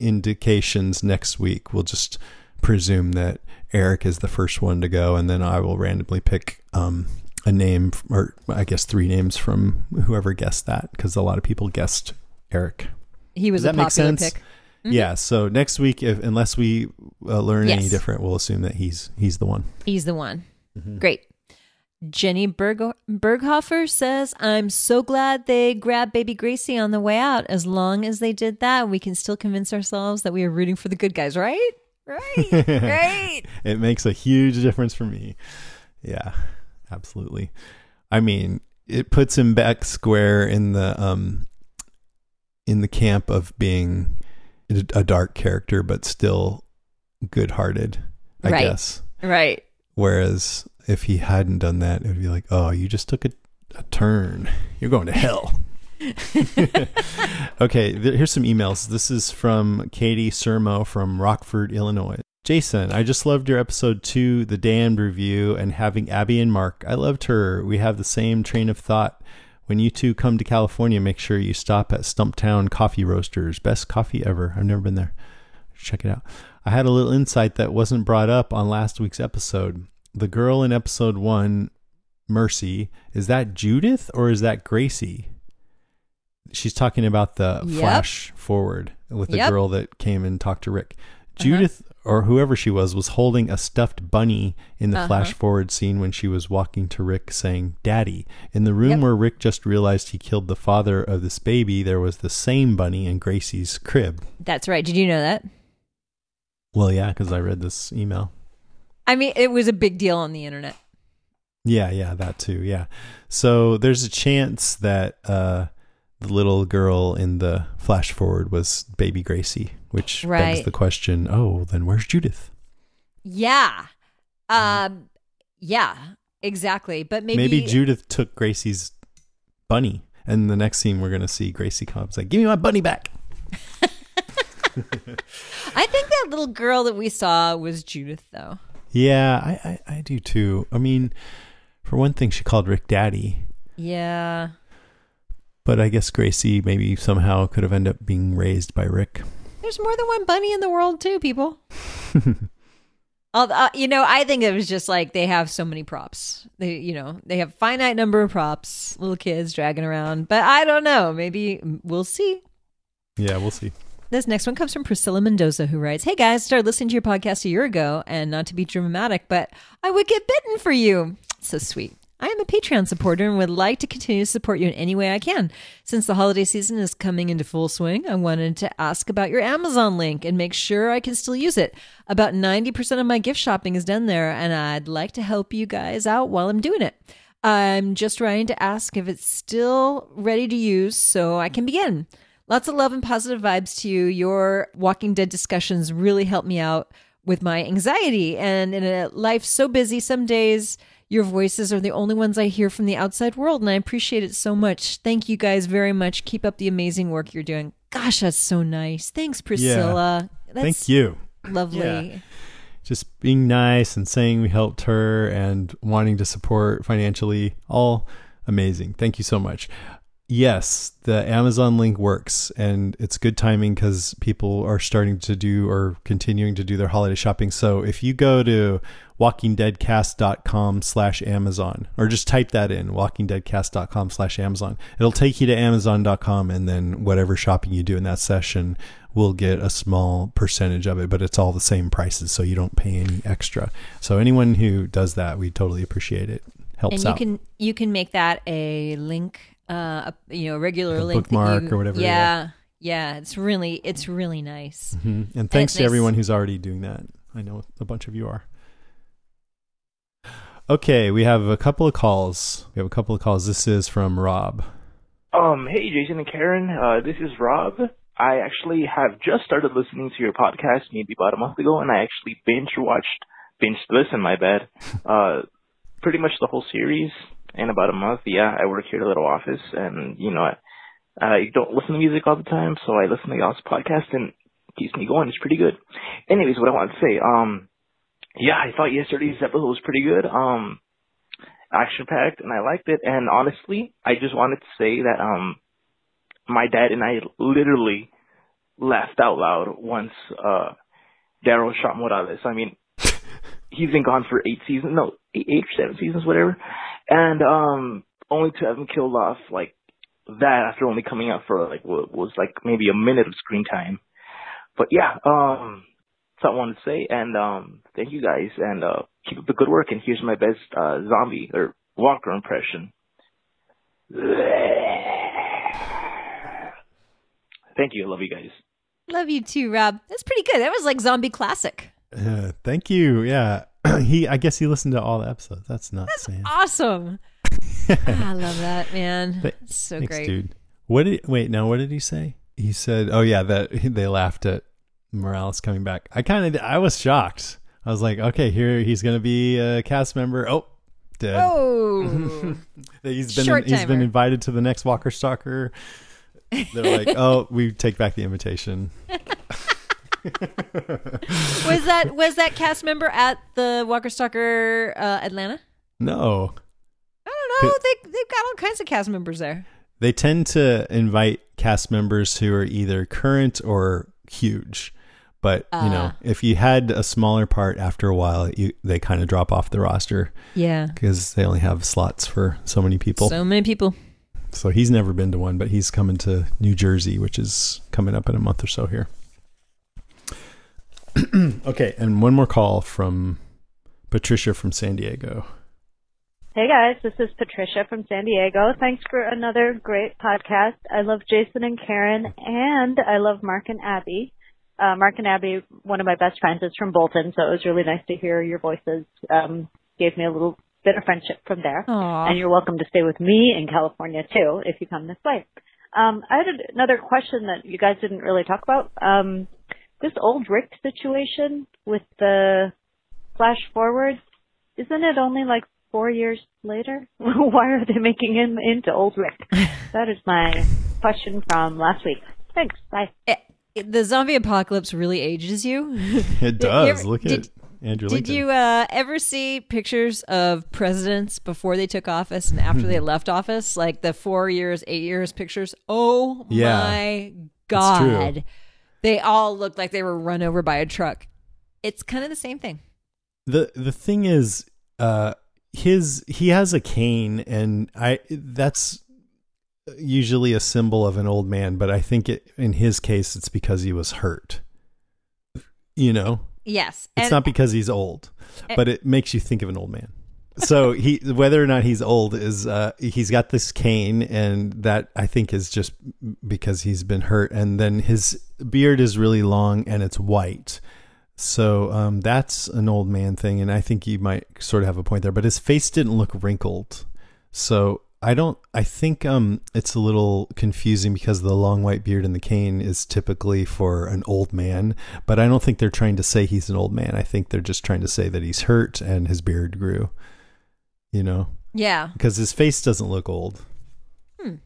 indications next week, we'll just presume that Eric is the first one to go, and then I will randomly pick um, a name, or I guess three names from whoever guessed that, because a lot of people guessed Eric. He was Does a that make popular sense? pick. Yeah. So next week, if unless we uh, learn any different, we'll assume that he's he's the one. He's the one. Great. Jenny Berg- Berghofer says, I'm so glad they grabbed baby Gracie on the way out. As long as they did that, we can still convince ourselves that we are rooting for the good guys, right? Right. right. it makes a huge difference for me. Yeah, absolutely. I mean, it puts him back square in the um in the camp of being a dark character, but still good-hearted. I Right. guess. Right. Whereas if he hadn't done that, it would be like, oh, you just took a, a turn. You're going to hell. okay, here's some emails. This is from Katie Sermo from Rockford, Illinois. Jason, I just loved your episode two, the Damned review, and having Abby and Mark. I loved her. We have the same train of thought. When you two come to California, make sure you stop at Stumptown Coffee Roasters. Best coffee ever. I've never been there. Check it out. I had a little insight that wasn't brought up on last week's episode. The girl in episode one, Mercy, is that Judith or is that Gracie? She's talking about the Yep. flash forward with the Yep. girl that came and talked to Rick. Judith or whoever she was was holding a stuffed bunny in the Uh-huh. flash forward scene when she was walking to Rick saying daddy. In the room Yep. where Rick just realized he killed the father of this baby, there was the same bunny in Gracie's crib. That's right. Did you know that? Well, yeah, because I read this email. I mean, it was a big deal on the internet. Yeah, yeah, that too. Yeah. So there's a chance that uh, the little girl in the flash forward was baby Gracie, which begs the question, oh, then where's Judith? Yeah. Um. Yeah. Exactly. But maybe, Maybe, Judith took Gracie's bunny. And the next scene, we're going to see Gracie come up and say, give me my bunny back. I think that little girl that we saw was Judith, though. Yeah, I, I, I do too. I mean, for one thing, she called Rick daddy. Yeah. But I guess Gracie maybe somehow could have ended up being raised by Rick. There's more than one bunny in the world, too, people. Although, uh, you know, I think it was just like they have so many props. They, you know, they have finite number of props, little kids dragging around. But I don't know. Maybe we'll see. Yeah, we'll see. This next one comes from Priscilla Mendoza, who writes, Hey guys, started listening to your podcast a year ago, and not to be dramatic, but I would get bitten for you. So sweet. I am a Patreon supporter and would like to continue to support you in any way I can. Since the holiday season is coming into full swing, I wanted to ask about your Amazon link and make sure I can still use it. About 90% of my gift shopping is done there, and I'd like to help you guys out while I'm doing it. I'm just trying to ask if it's still ready to use so I can begin. Lots of love and positive vibes to you. Your Walking Dead discussions really help me out with my anxiety. And in a life so busy, some days your voices are the only ones I hear from the outside world. And I appreciate it so much. Thank you guys very much. Keep up the amazing work you're doing. Gosh, that's so nice. Thanks, Priscilla. Yeah. That's Thank you. Lovely. Yeah. Just being nice and saying we helped her and wanting to support financially. All amazing. Thank you so much. Yes, the Amazon link works and it's good timing because people are starting to do or continuing to do their holiday shopping. So if you go to walkingdeadcast.com slash Amazon or just type that in walkingdeadcast.com slash Amazon, it'll take you to amazon.com and then whatever shopping you do in that session will get a small percentage of it, but it's all the same prices. So you don't pay any extra. So anyone who does that, we totally appreciate it. Helps and you out. can you can make that a link uh you know a regular A link bookmark you- or whatever, yeah yeah it's really it's really nice Mhm. And thanks it's to nice- everyone who's already doing that. I know a bunch of you are. Okay, we have a couple of calls. We have a couple of calls. This is from Rob. Um, hey, Jason and Karen. Uh, this is Rob. I actually have just started listening to your podcast maybe about a month ago, and I actually binge watched, binge listened, my bad, uh, pretty much the whole series in about a month. Yeah, I work here at a little office, and, you know, I, I don't listen to music all the time, so I listen to y'all's podcast, and keeps me going. It's pretty good. Anyways, what I want to say, um, yeah, I thought yesterday's episode was pretty good. Um, action packed and I liked it. And honestly, I just wanted to say that um my dad and I literally laughed out loud once uh Daryl shot Morales. I mean he's been gone for eight seasons no, eight, eight or seven seasons, whatever. And um only to have him killed off like that after only coming out for like what was like maybe a minute of screen time. But yeah, um that's what I wanted to say and um thank you guys and uh keep up the good work and here's my best uh zombie or Walker impression. Thank you. I love you guys. love you too rob that's pretty good that was like zombie classic Uh, thank you. Yeah. he I guess he listened to all the episodes. That's nuts, man. awesome I love that man. So Thanks, great. dude. What did wait? Now, what did he say? He said, "Oh yeah, that they laughed at Morales coming back." I kind of, I was shocked. I was like, "Okay, here he's gonna be a cast member." Oh, dead. Oh, he's been Short he's been invited to the next Walker Stalker. They're like, "Oh, we take back the invitation." was that was that cast member at the Walker Stalker uh, Atlanta? No, I don't know. They they've got all kinds of cast members there. they tend to invite cast members who are either current or huge. But you know, Ah. if you had a smaller part after a while, you they kind of drop off the roster. Yeah. because they only have slots for so many people. So many people. So he's never been to one, but he's coming to New Jersey, which is coming up in a month or so here. okay, and one more call from Patricia from San Diego. Hey guys, this is Patricia from San Diego. Thanks for another great podcast. I love Jason and Karen, and I love Mark and Abby. Uh, Mark and Abby, one of my best friends, is from Bolton, so it was really nice to hear your voices. Um, gave me a little bit of friendship from there. Aw. And you're welcome to stay with me in California too if you come this way. Um, I had another question that you guys didn't really talk about. Um, this old Rick situation with the flash forward, isn't it only like four years later? Why are they making him into old Rick? that is my question from last week. Thanks. Bye. Eh, The zombie apocalypse really ages you. It Did you does. ever- Look did- at Andrew Did you uh, ever see pictures of presidents before they took office and after they left office? Like the four years, eight years pictures? Oh Yeah. my true. God. They all looked like they were run over by a truck. It's kind of the same thing. the the thing is, uh, his he has a cane, and I that's usually a symbol of an old man. But I think it in his case, it's because he was hurt. You know, Yes. It's and- not because he's old, and- but it makes you think of an old man. So he, whether or not he's old, is uh, he's got this cane, and that I think is just because he's been hurt, and then his beard is really long and it's white. So um, that's an old man thing, and I think you might sort of have a point there. But his face didn't look wrinkled, so I don't. I think um, it's a little confusing because the long white beard and the cane is typically for an old man, but I don't think they're trying to say he's an old man. I think they're just trying to say that he's hurt and his beard grew. You know, Yeah. because his face doesn't look old. Hmm.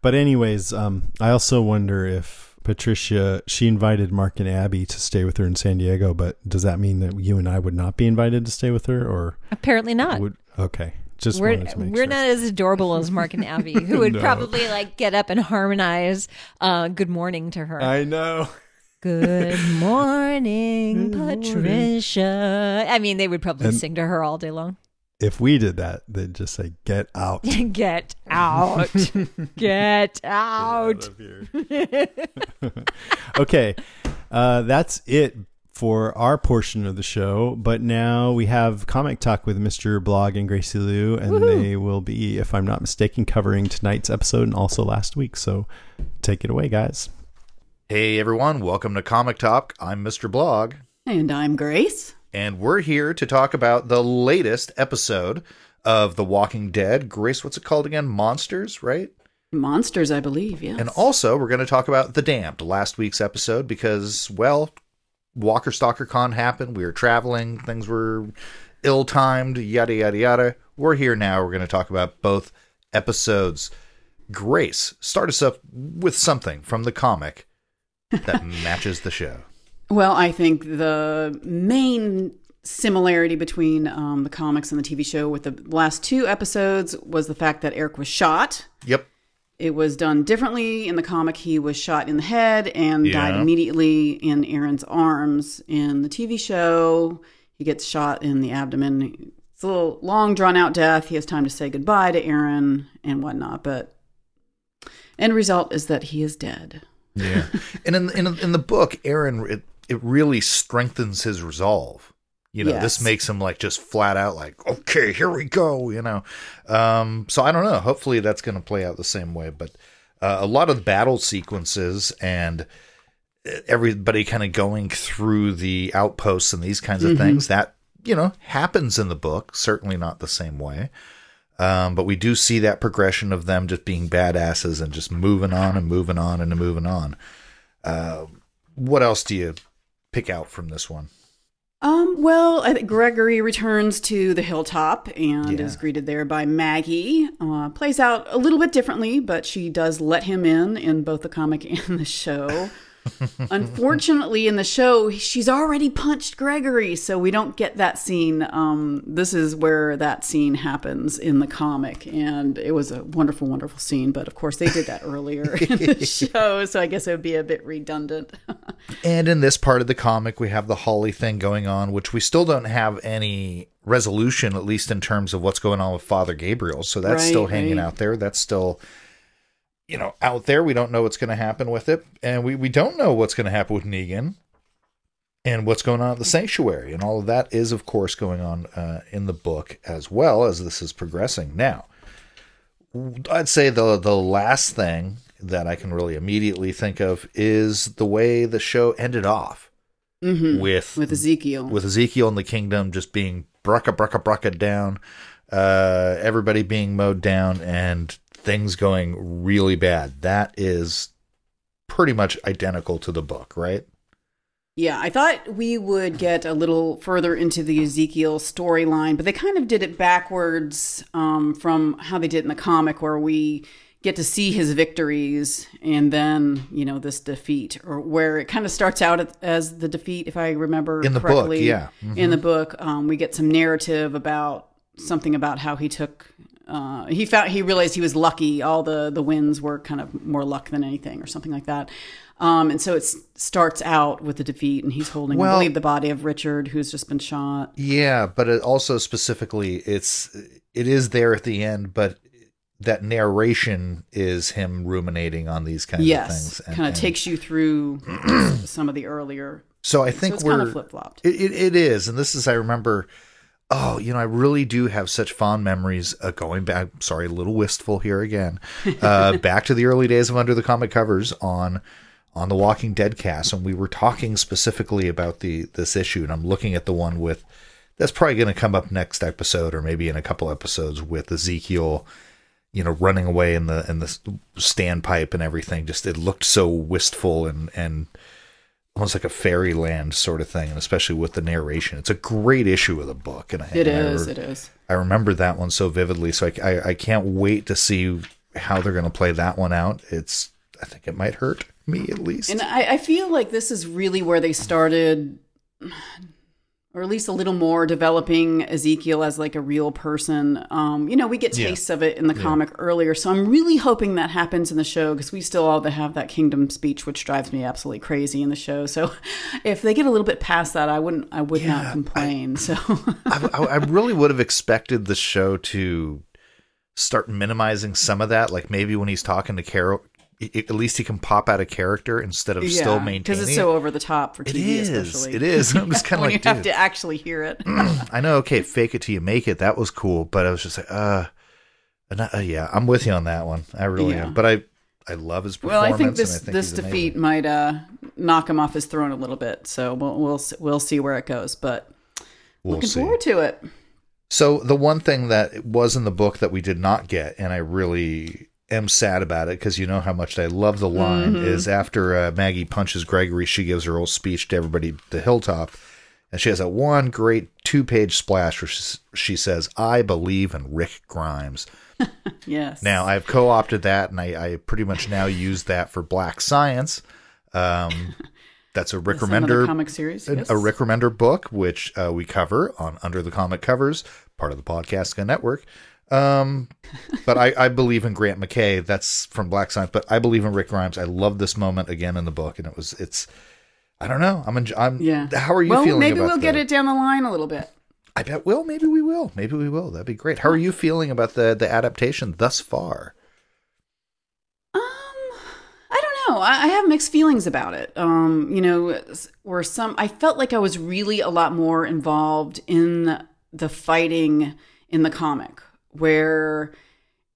But anyways, um, I also wonder if Patricia she invited Mark and Abby to stay with her in San Diego, but does that mean that you and I would not be invited to stay with her, or Apparently not. would okay? Just we're to make we're sure. not as adorable as Mark and Abby, who would No. probably like get up and harmonize uh, "Good Morning" to her. I know. Good morning, Patricia. I mean, they would probably And- sing to her all day long. If we did that, they'd just say, "Get out." Get out. Get out. okay, uh, that's it for our portion of the show. But now we have comic talk with Mr. Blog and Gracie Lou, and Woohoo. they will be, if I'm not mistaken, covering tonight's episode and also last week. So take it away, guys. Hey everyone, welcome to Comic Talk. I'm Mr. Blog. And I'm Grace. And we're here to talk about the latest episode of The Walking Dead. Grace, what's it called again? Monsters, right? Monsters, I believe, yes. And also, we're going to talk about The Damned, last week's episode, because, well, Walker Stalker Con happened. We were traveling, things were ill timed, yada, yada, yada. We're here now. We're going to talk about both episodes. Grace, start us up with something from the comic that matches the show. Well, I think the main similarity between um, the comics and the TV show with the last two episodes was the fact that Eric was shot. Yep. It was done differently. In the comic, he was shot in the head and died immediately in Aaron's arms. In the TV show, he gets shot in the abdomen. It's a little long, drawn out death. He has time to say goodbye to Aaron and whatnot. But end result is that he is dead. Yeah, and in in in the book, Aaron it it really strengthens his resolve. You know, this makes him like just flat out like, okay, here we go. You know, um, so I don't know. Hopefully, that's going to play out the same way. But uh, a lot of the battle sequences and everybody kind of going through the outposts and these kinds of Mhm. things that you know happens in the book. Certainly not the same way. Um, but we do see that progression of them just being badasses and just moving on and moving on and moving on. Uh, what else do you pick out from this one? Um, well, I think Gregory returns to the hilltop and Yeah. is greeted there by Maggie. Uh, plays out a little bit differently, but she does let him in in both the comic and the show. Unfortunately, in the show, she's already punched Gregory, so we don't get that scene. Um, this is where that scene happens in the comic, and it was a wonderful, wonderful scene. But of course, they did that earlier in the show, so I guess it would be a bit redundant. And in this part of the comic, we have the Holly thing going on, which we still don't have any resolution, at least in terms of what's going on with Father Gabriel. So that's Right, still hanging right. out there. That's still, you know, out there. We don't know what's going to happen with it. And we, we don't know what's going to happen with Negan and what's going on at the sanctuary. And all of that is, of course, going on uh, in the book as well as this is progressing. Now, I'd say the the last thing that I can really immediately think of is the way the show ended off Mhm. with with Ezekiel. with Ezekiel and the kingdom just being brucka brucka brucka down, uh, everybody being mowed down, and things going really bad. That is pretty much identical to the book, right? Yeah, I thought we would get a little further into the Ezekiel storyline, but they kind of did it backwards um, from how they did in the comic, where we get to see his victories and then, you know, this defeat, or where it kind of starts out as the defeat, if I remember In the book, correctly. yeah. In the book, um, we get some narrative about something about how he took. Uh, he found he realized he was lucky. All the the wins were kind of more luck than anything, or something like that. Um, and so it starts out with the defeat, and he's holding, Well- I believe, the body of Richard, who's just been shot. Yeah, but it also specifically, it's it is there at the end, but that narration is him ruminating on these kinds of things. and- kind of takes you through some of the earlier. So I think it's we're kind of flip flopped. It, it, it is, and this is I remember. Oh, you know, I really do have such fond memories uh, going back. Sorry, a little wistful here again. Uh, back to the early days of Under the Comic Covers on on the Walking Dead cast, and we were talking specifically about the this issue. And I'm looking at the one with that's probably going to come up next episode, or maybe in a couple episodes with Ezekiel. You know, running away in the in the standpipe and everything. Just it looked so wistful and and almost like a fairyland sort of thing, and especially with the narration. It's a great issue of the book, and I, It and I is, re- it is. I remember that one so vividly, so I, I, I can't wait to see how they're going to play that one out. It's I think it might hurt me at least. And I, I feel like this is really where they started, or at least a little more, developing Ezekiel as like a real person. Um, you know, we get Yeah. tastes of it in the Yeah. comic earlier, so I'm really hoping that happens in the show because we still all have that kingdom speech, which drives me absolutely crazy in the show. So if they get a little bit past that, I wouldn't, I would not complain. so I, I, I really would have expected the show to start minimizing some of that, like maybe when he's talking to Carol. At least he can pop out a character instead of still maintaining. because it's it. so over the top for It TV, is. especially. It is. I'm just kinda like, you have to actually hear it. I know, okay, fake it till you make it. That was cool, but I was just like, uh, and I- uh, yeah, I'm with you on that one. I really Yeah. am. But I, I love his performance. Well. I think this I think this he's amazing. defeat might uh, knock him off his throne a little bit. So we'll we'll we'll see where it goes. But We'll looking see. forward to it. So the one thing that was in the book that we did not get, and I really am sad about it because you know how much I love the line Mhm. is after uh, Maggie punches Gregory, she gives her whole speech to everybody at the hilltop, and she has a one great two page splash where she, she says, "I believe in Rick Grimes." Yes. Now I've co-opted that, and I, I pretty much now use that for Black Science. Um, that's a Rick That's Remender comic series, a- yes. a Rick Remender book, which uh, we cover on Under the Comic Covers, part of the Podcast Network. Um, but I, I believe in Grant McKay. That's from Black Science. But I believe in Rick Grimes. I love this moment again in the book, and it was it's. I don't know. I'm. enj- I'm. Yeah. How are you feeling well, feeling? maybe we'll get it down the line a little bit. I bet will. Maybe we will. Maybe we will. That'd be great. How are you feeling about the the adaptation thus far? Um, I don't know. I, I have mixed feelings about it. Um, you know, where some I felt like I was really a lot more involved in the fighting in the comic, where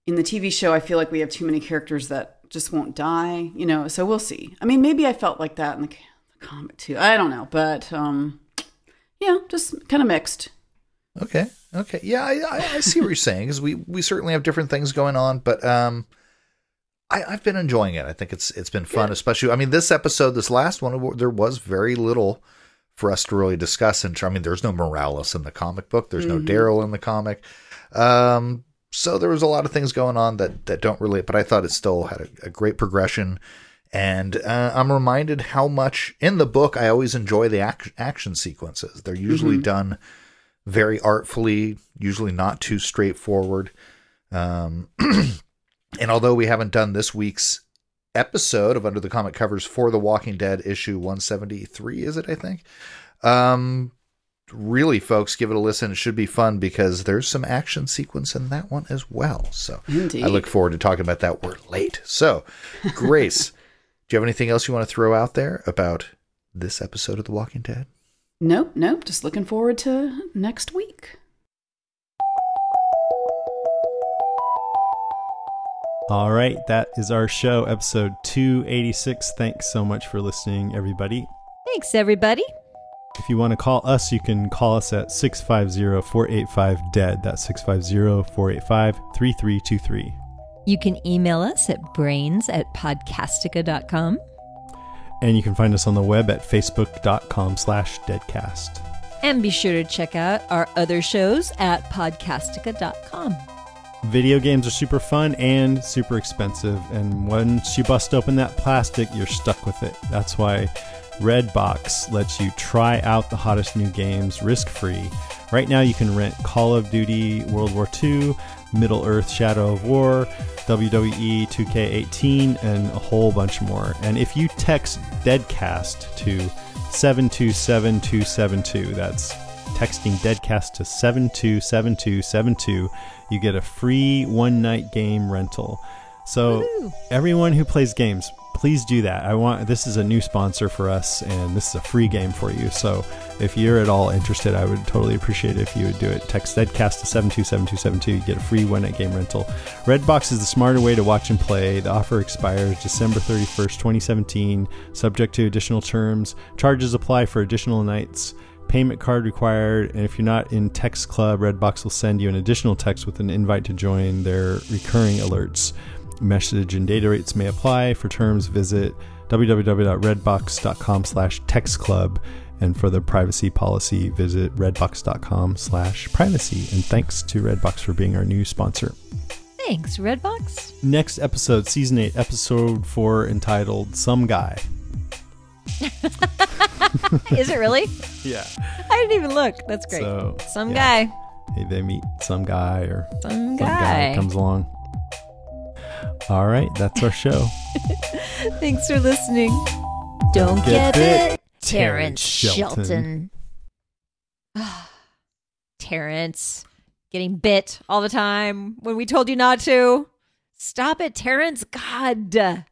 in the TV show I feel like we have too many characters that just won't die. You know, so we'll see. I mean, maybe I felt like that in the, the comic too. I don't know, but um, yeah, just kind of mixed. Okay. Okay. Yeah, I, I, I see what you're saying because we we certainly have different things going on, but um, I, I've been enjoying it. I think it's it's been fun, especially. I mean, this episode, this last one, there was very little for us to really discuss. And I mean, there's no Morales in the comic book. There's no Mhm. Daryl in the comic. Um, so there was a lot of things going on that that don't relate. But I thought it still had a, a great progression. And uh, I'm reminded how much in the book I always enjoy the ac- action sequences. They're usually Mhm. done very artfully, usually not too straightforward. Um, and although we haven't done this week's episode of Under the Comic Covers for The Walking Dead issue 173, is it? I think. Um, really, folks, give it a listen. It should be fun because there's some action sequence in that one as well. So Indeed. I look forward to talking about that. We're late. So, Grace, do you have anything else you want to throw out there about this episode of The Walking Dead? Nope, nope. Just looking forward to next week. All right, that is our show, episode 286. Thanks so much for listening, everybody. Thanks, everybody. If you want to call us, you can call us at 650 485 DEAD. That's 650 485 3323. You can email us at brains at podcastica.com. And you can find us on the web at facebook.com slash deadcast. And be sure to check out our other shows at podcastica.com. Video games are super fun and super expensive, and once you bust open that plastic, you're stuck with it. That's why Redbox lets you try out the hottest new games risk free. Right now, you can rent Call of Duty World War II, Middle Earth Shadow of War, WWE 2K18, and a whole bunch more. And if you text Deadcast to 727272, that's texting Deadcast to 727272, you get a free one night game rental. So, everyone who plays games, please do that. I want this is a new sponsor for us, and this is a free game for you. So, if you're at all interested, I would totally appreciate it if you would do it. Text Deadcast to 727272, you get a free one night game rental. Redbox is the smarter way to watch and play. The offer expires December 31st, 2017, subject to additional terms. Charges apply for additional nights payment card required and if you're not in text club redbox will send you an additional text with an invite to join their recurring alerts message and data rates may apply for terms visit www.redbox.com slash text club and for the privacy policy visit redbox.com slash privacy and thanks to redbox for being our new sponsor Thanks, Redbox. next episode season 8 episode 4 entitled some guy Is it really? yeah I didn't even look. That's great. So, Some yeah. guy. Hey, they meet some guy or Some guy. comes along. All right, that's our show. Thanks for listening. Don't Get get, bit, bit, Terrence Terrence Shelton. Shelton. Terrence, getting bit all the time when we told you not to. Stop it, Terrence. God.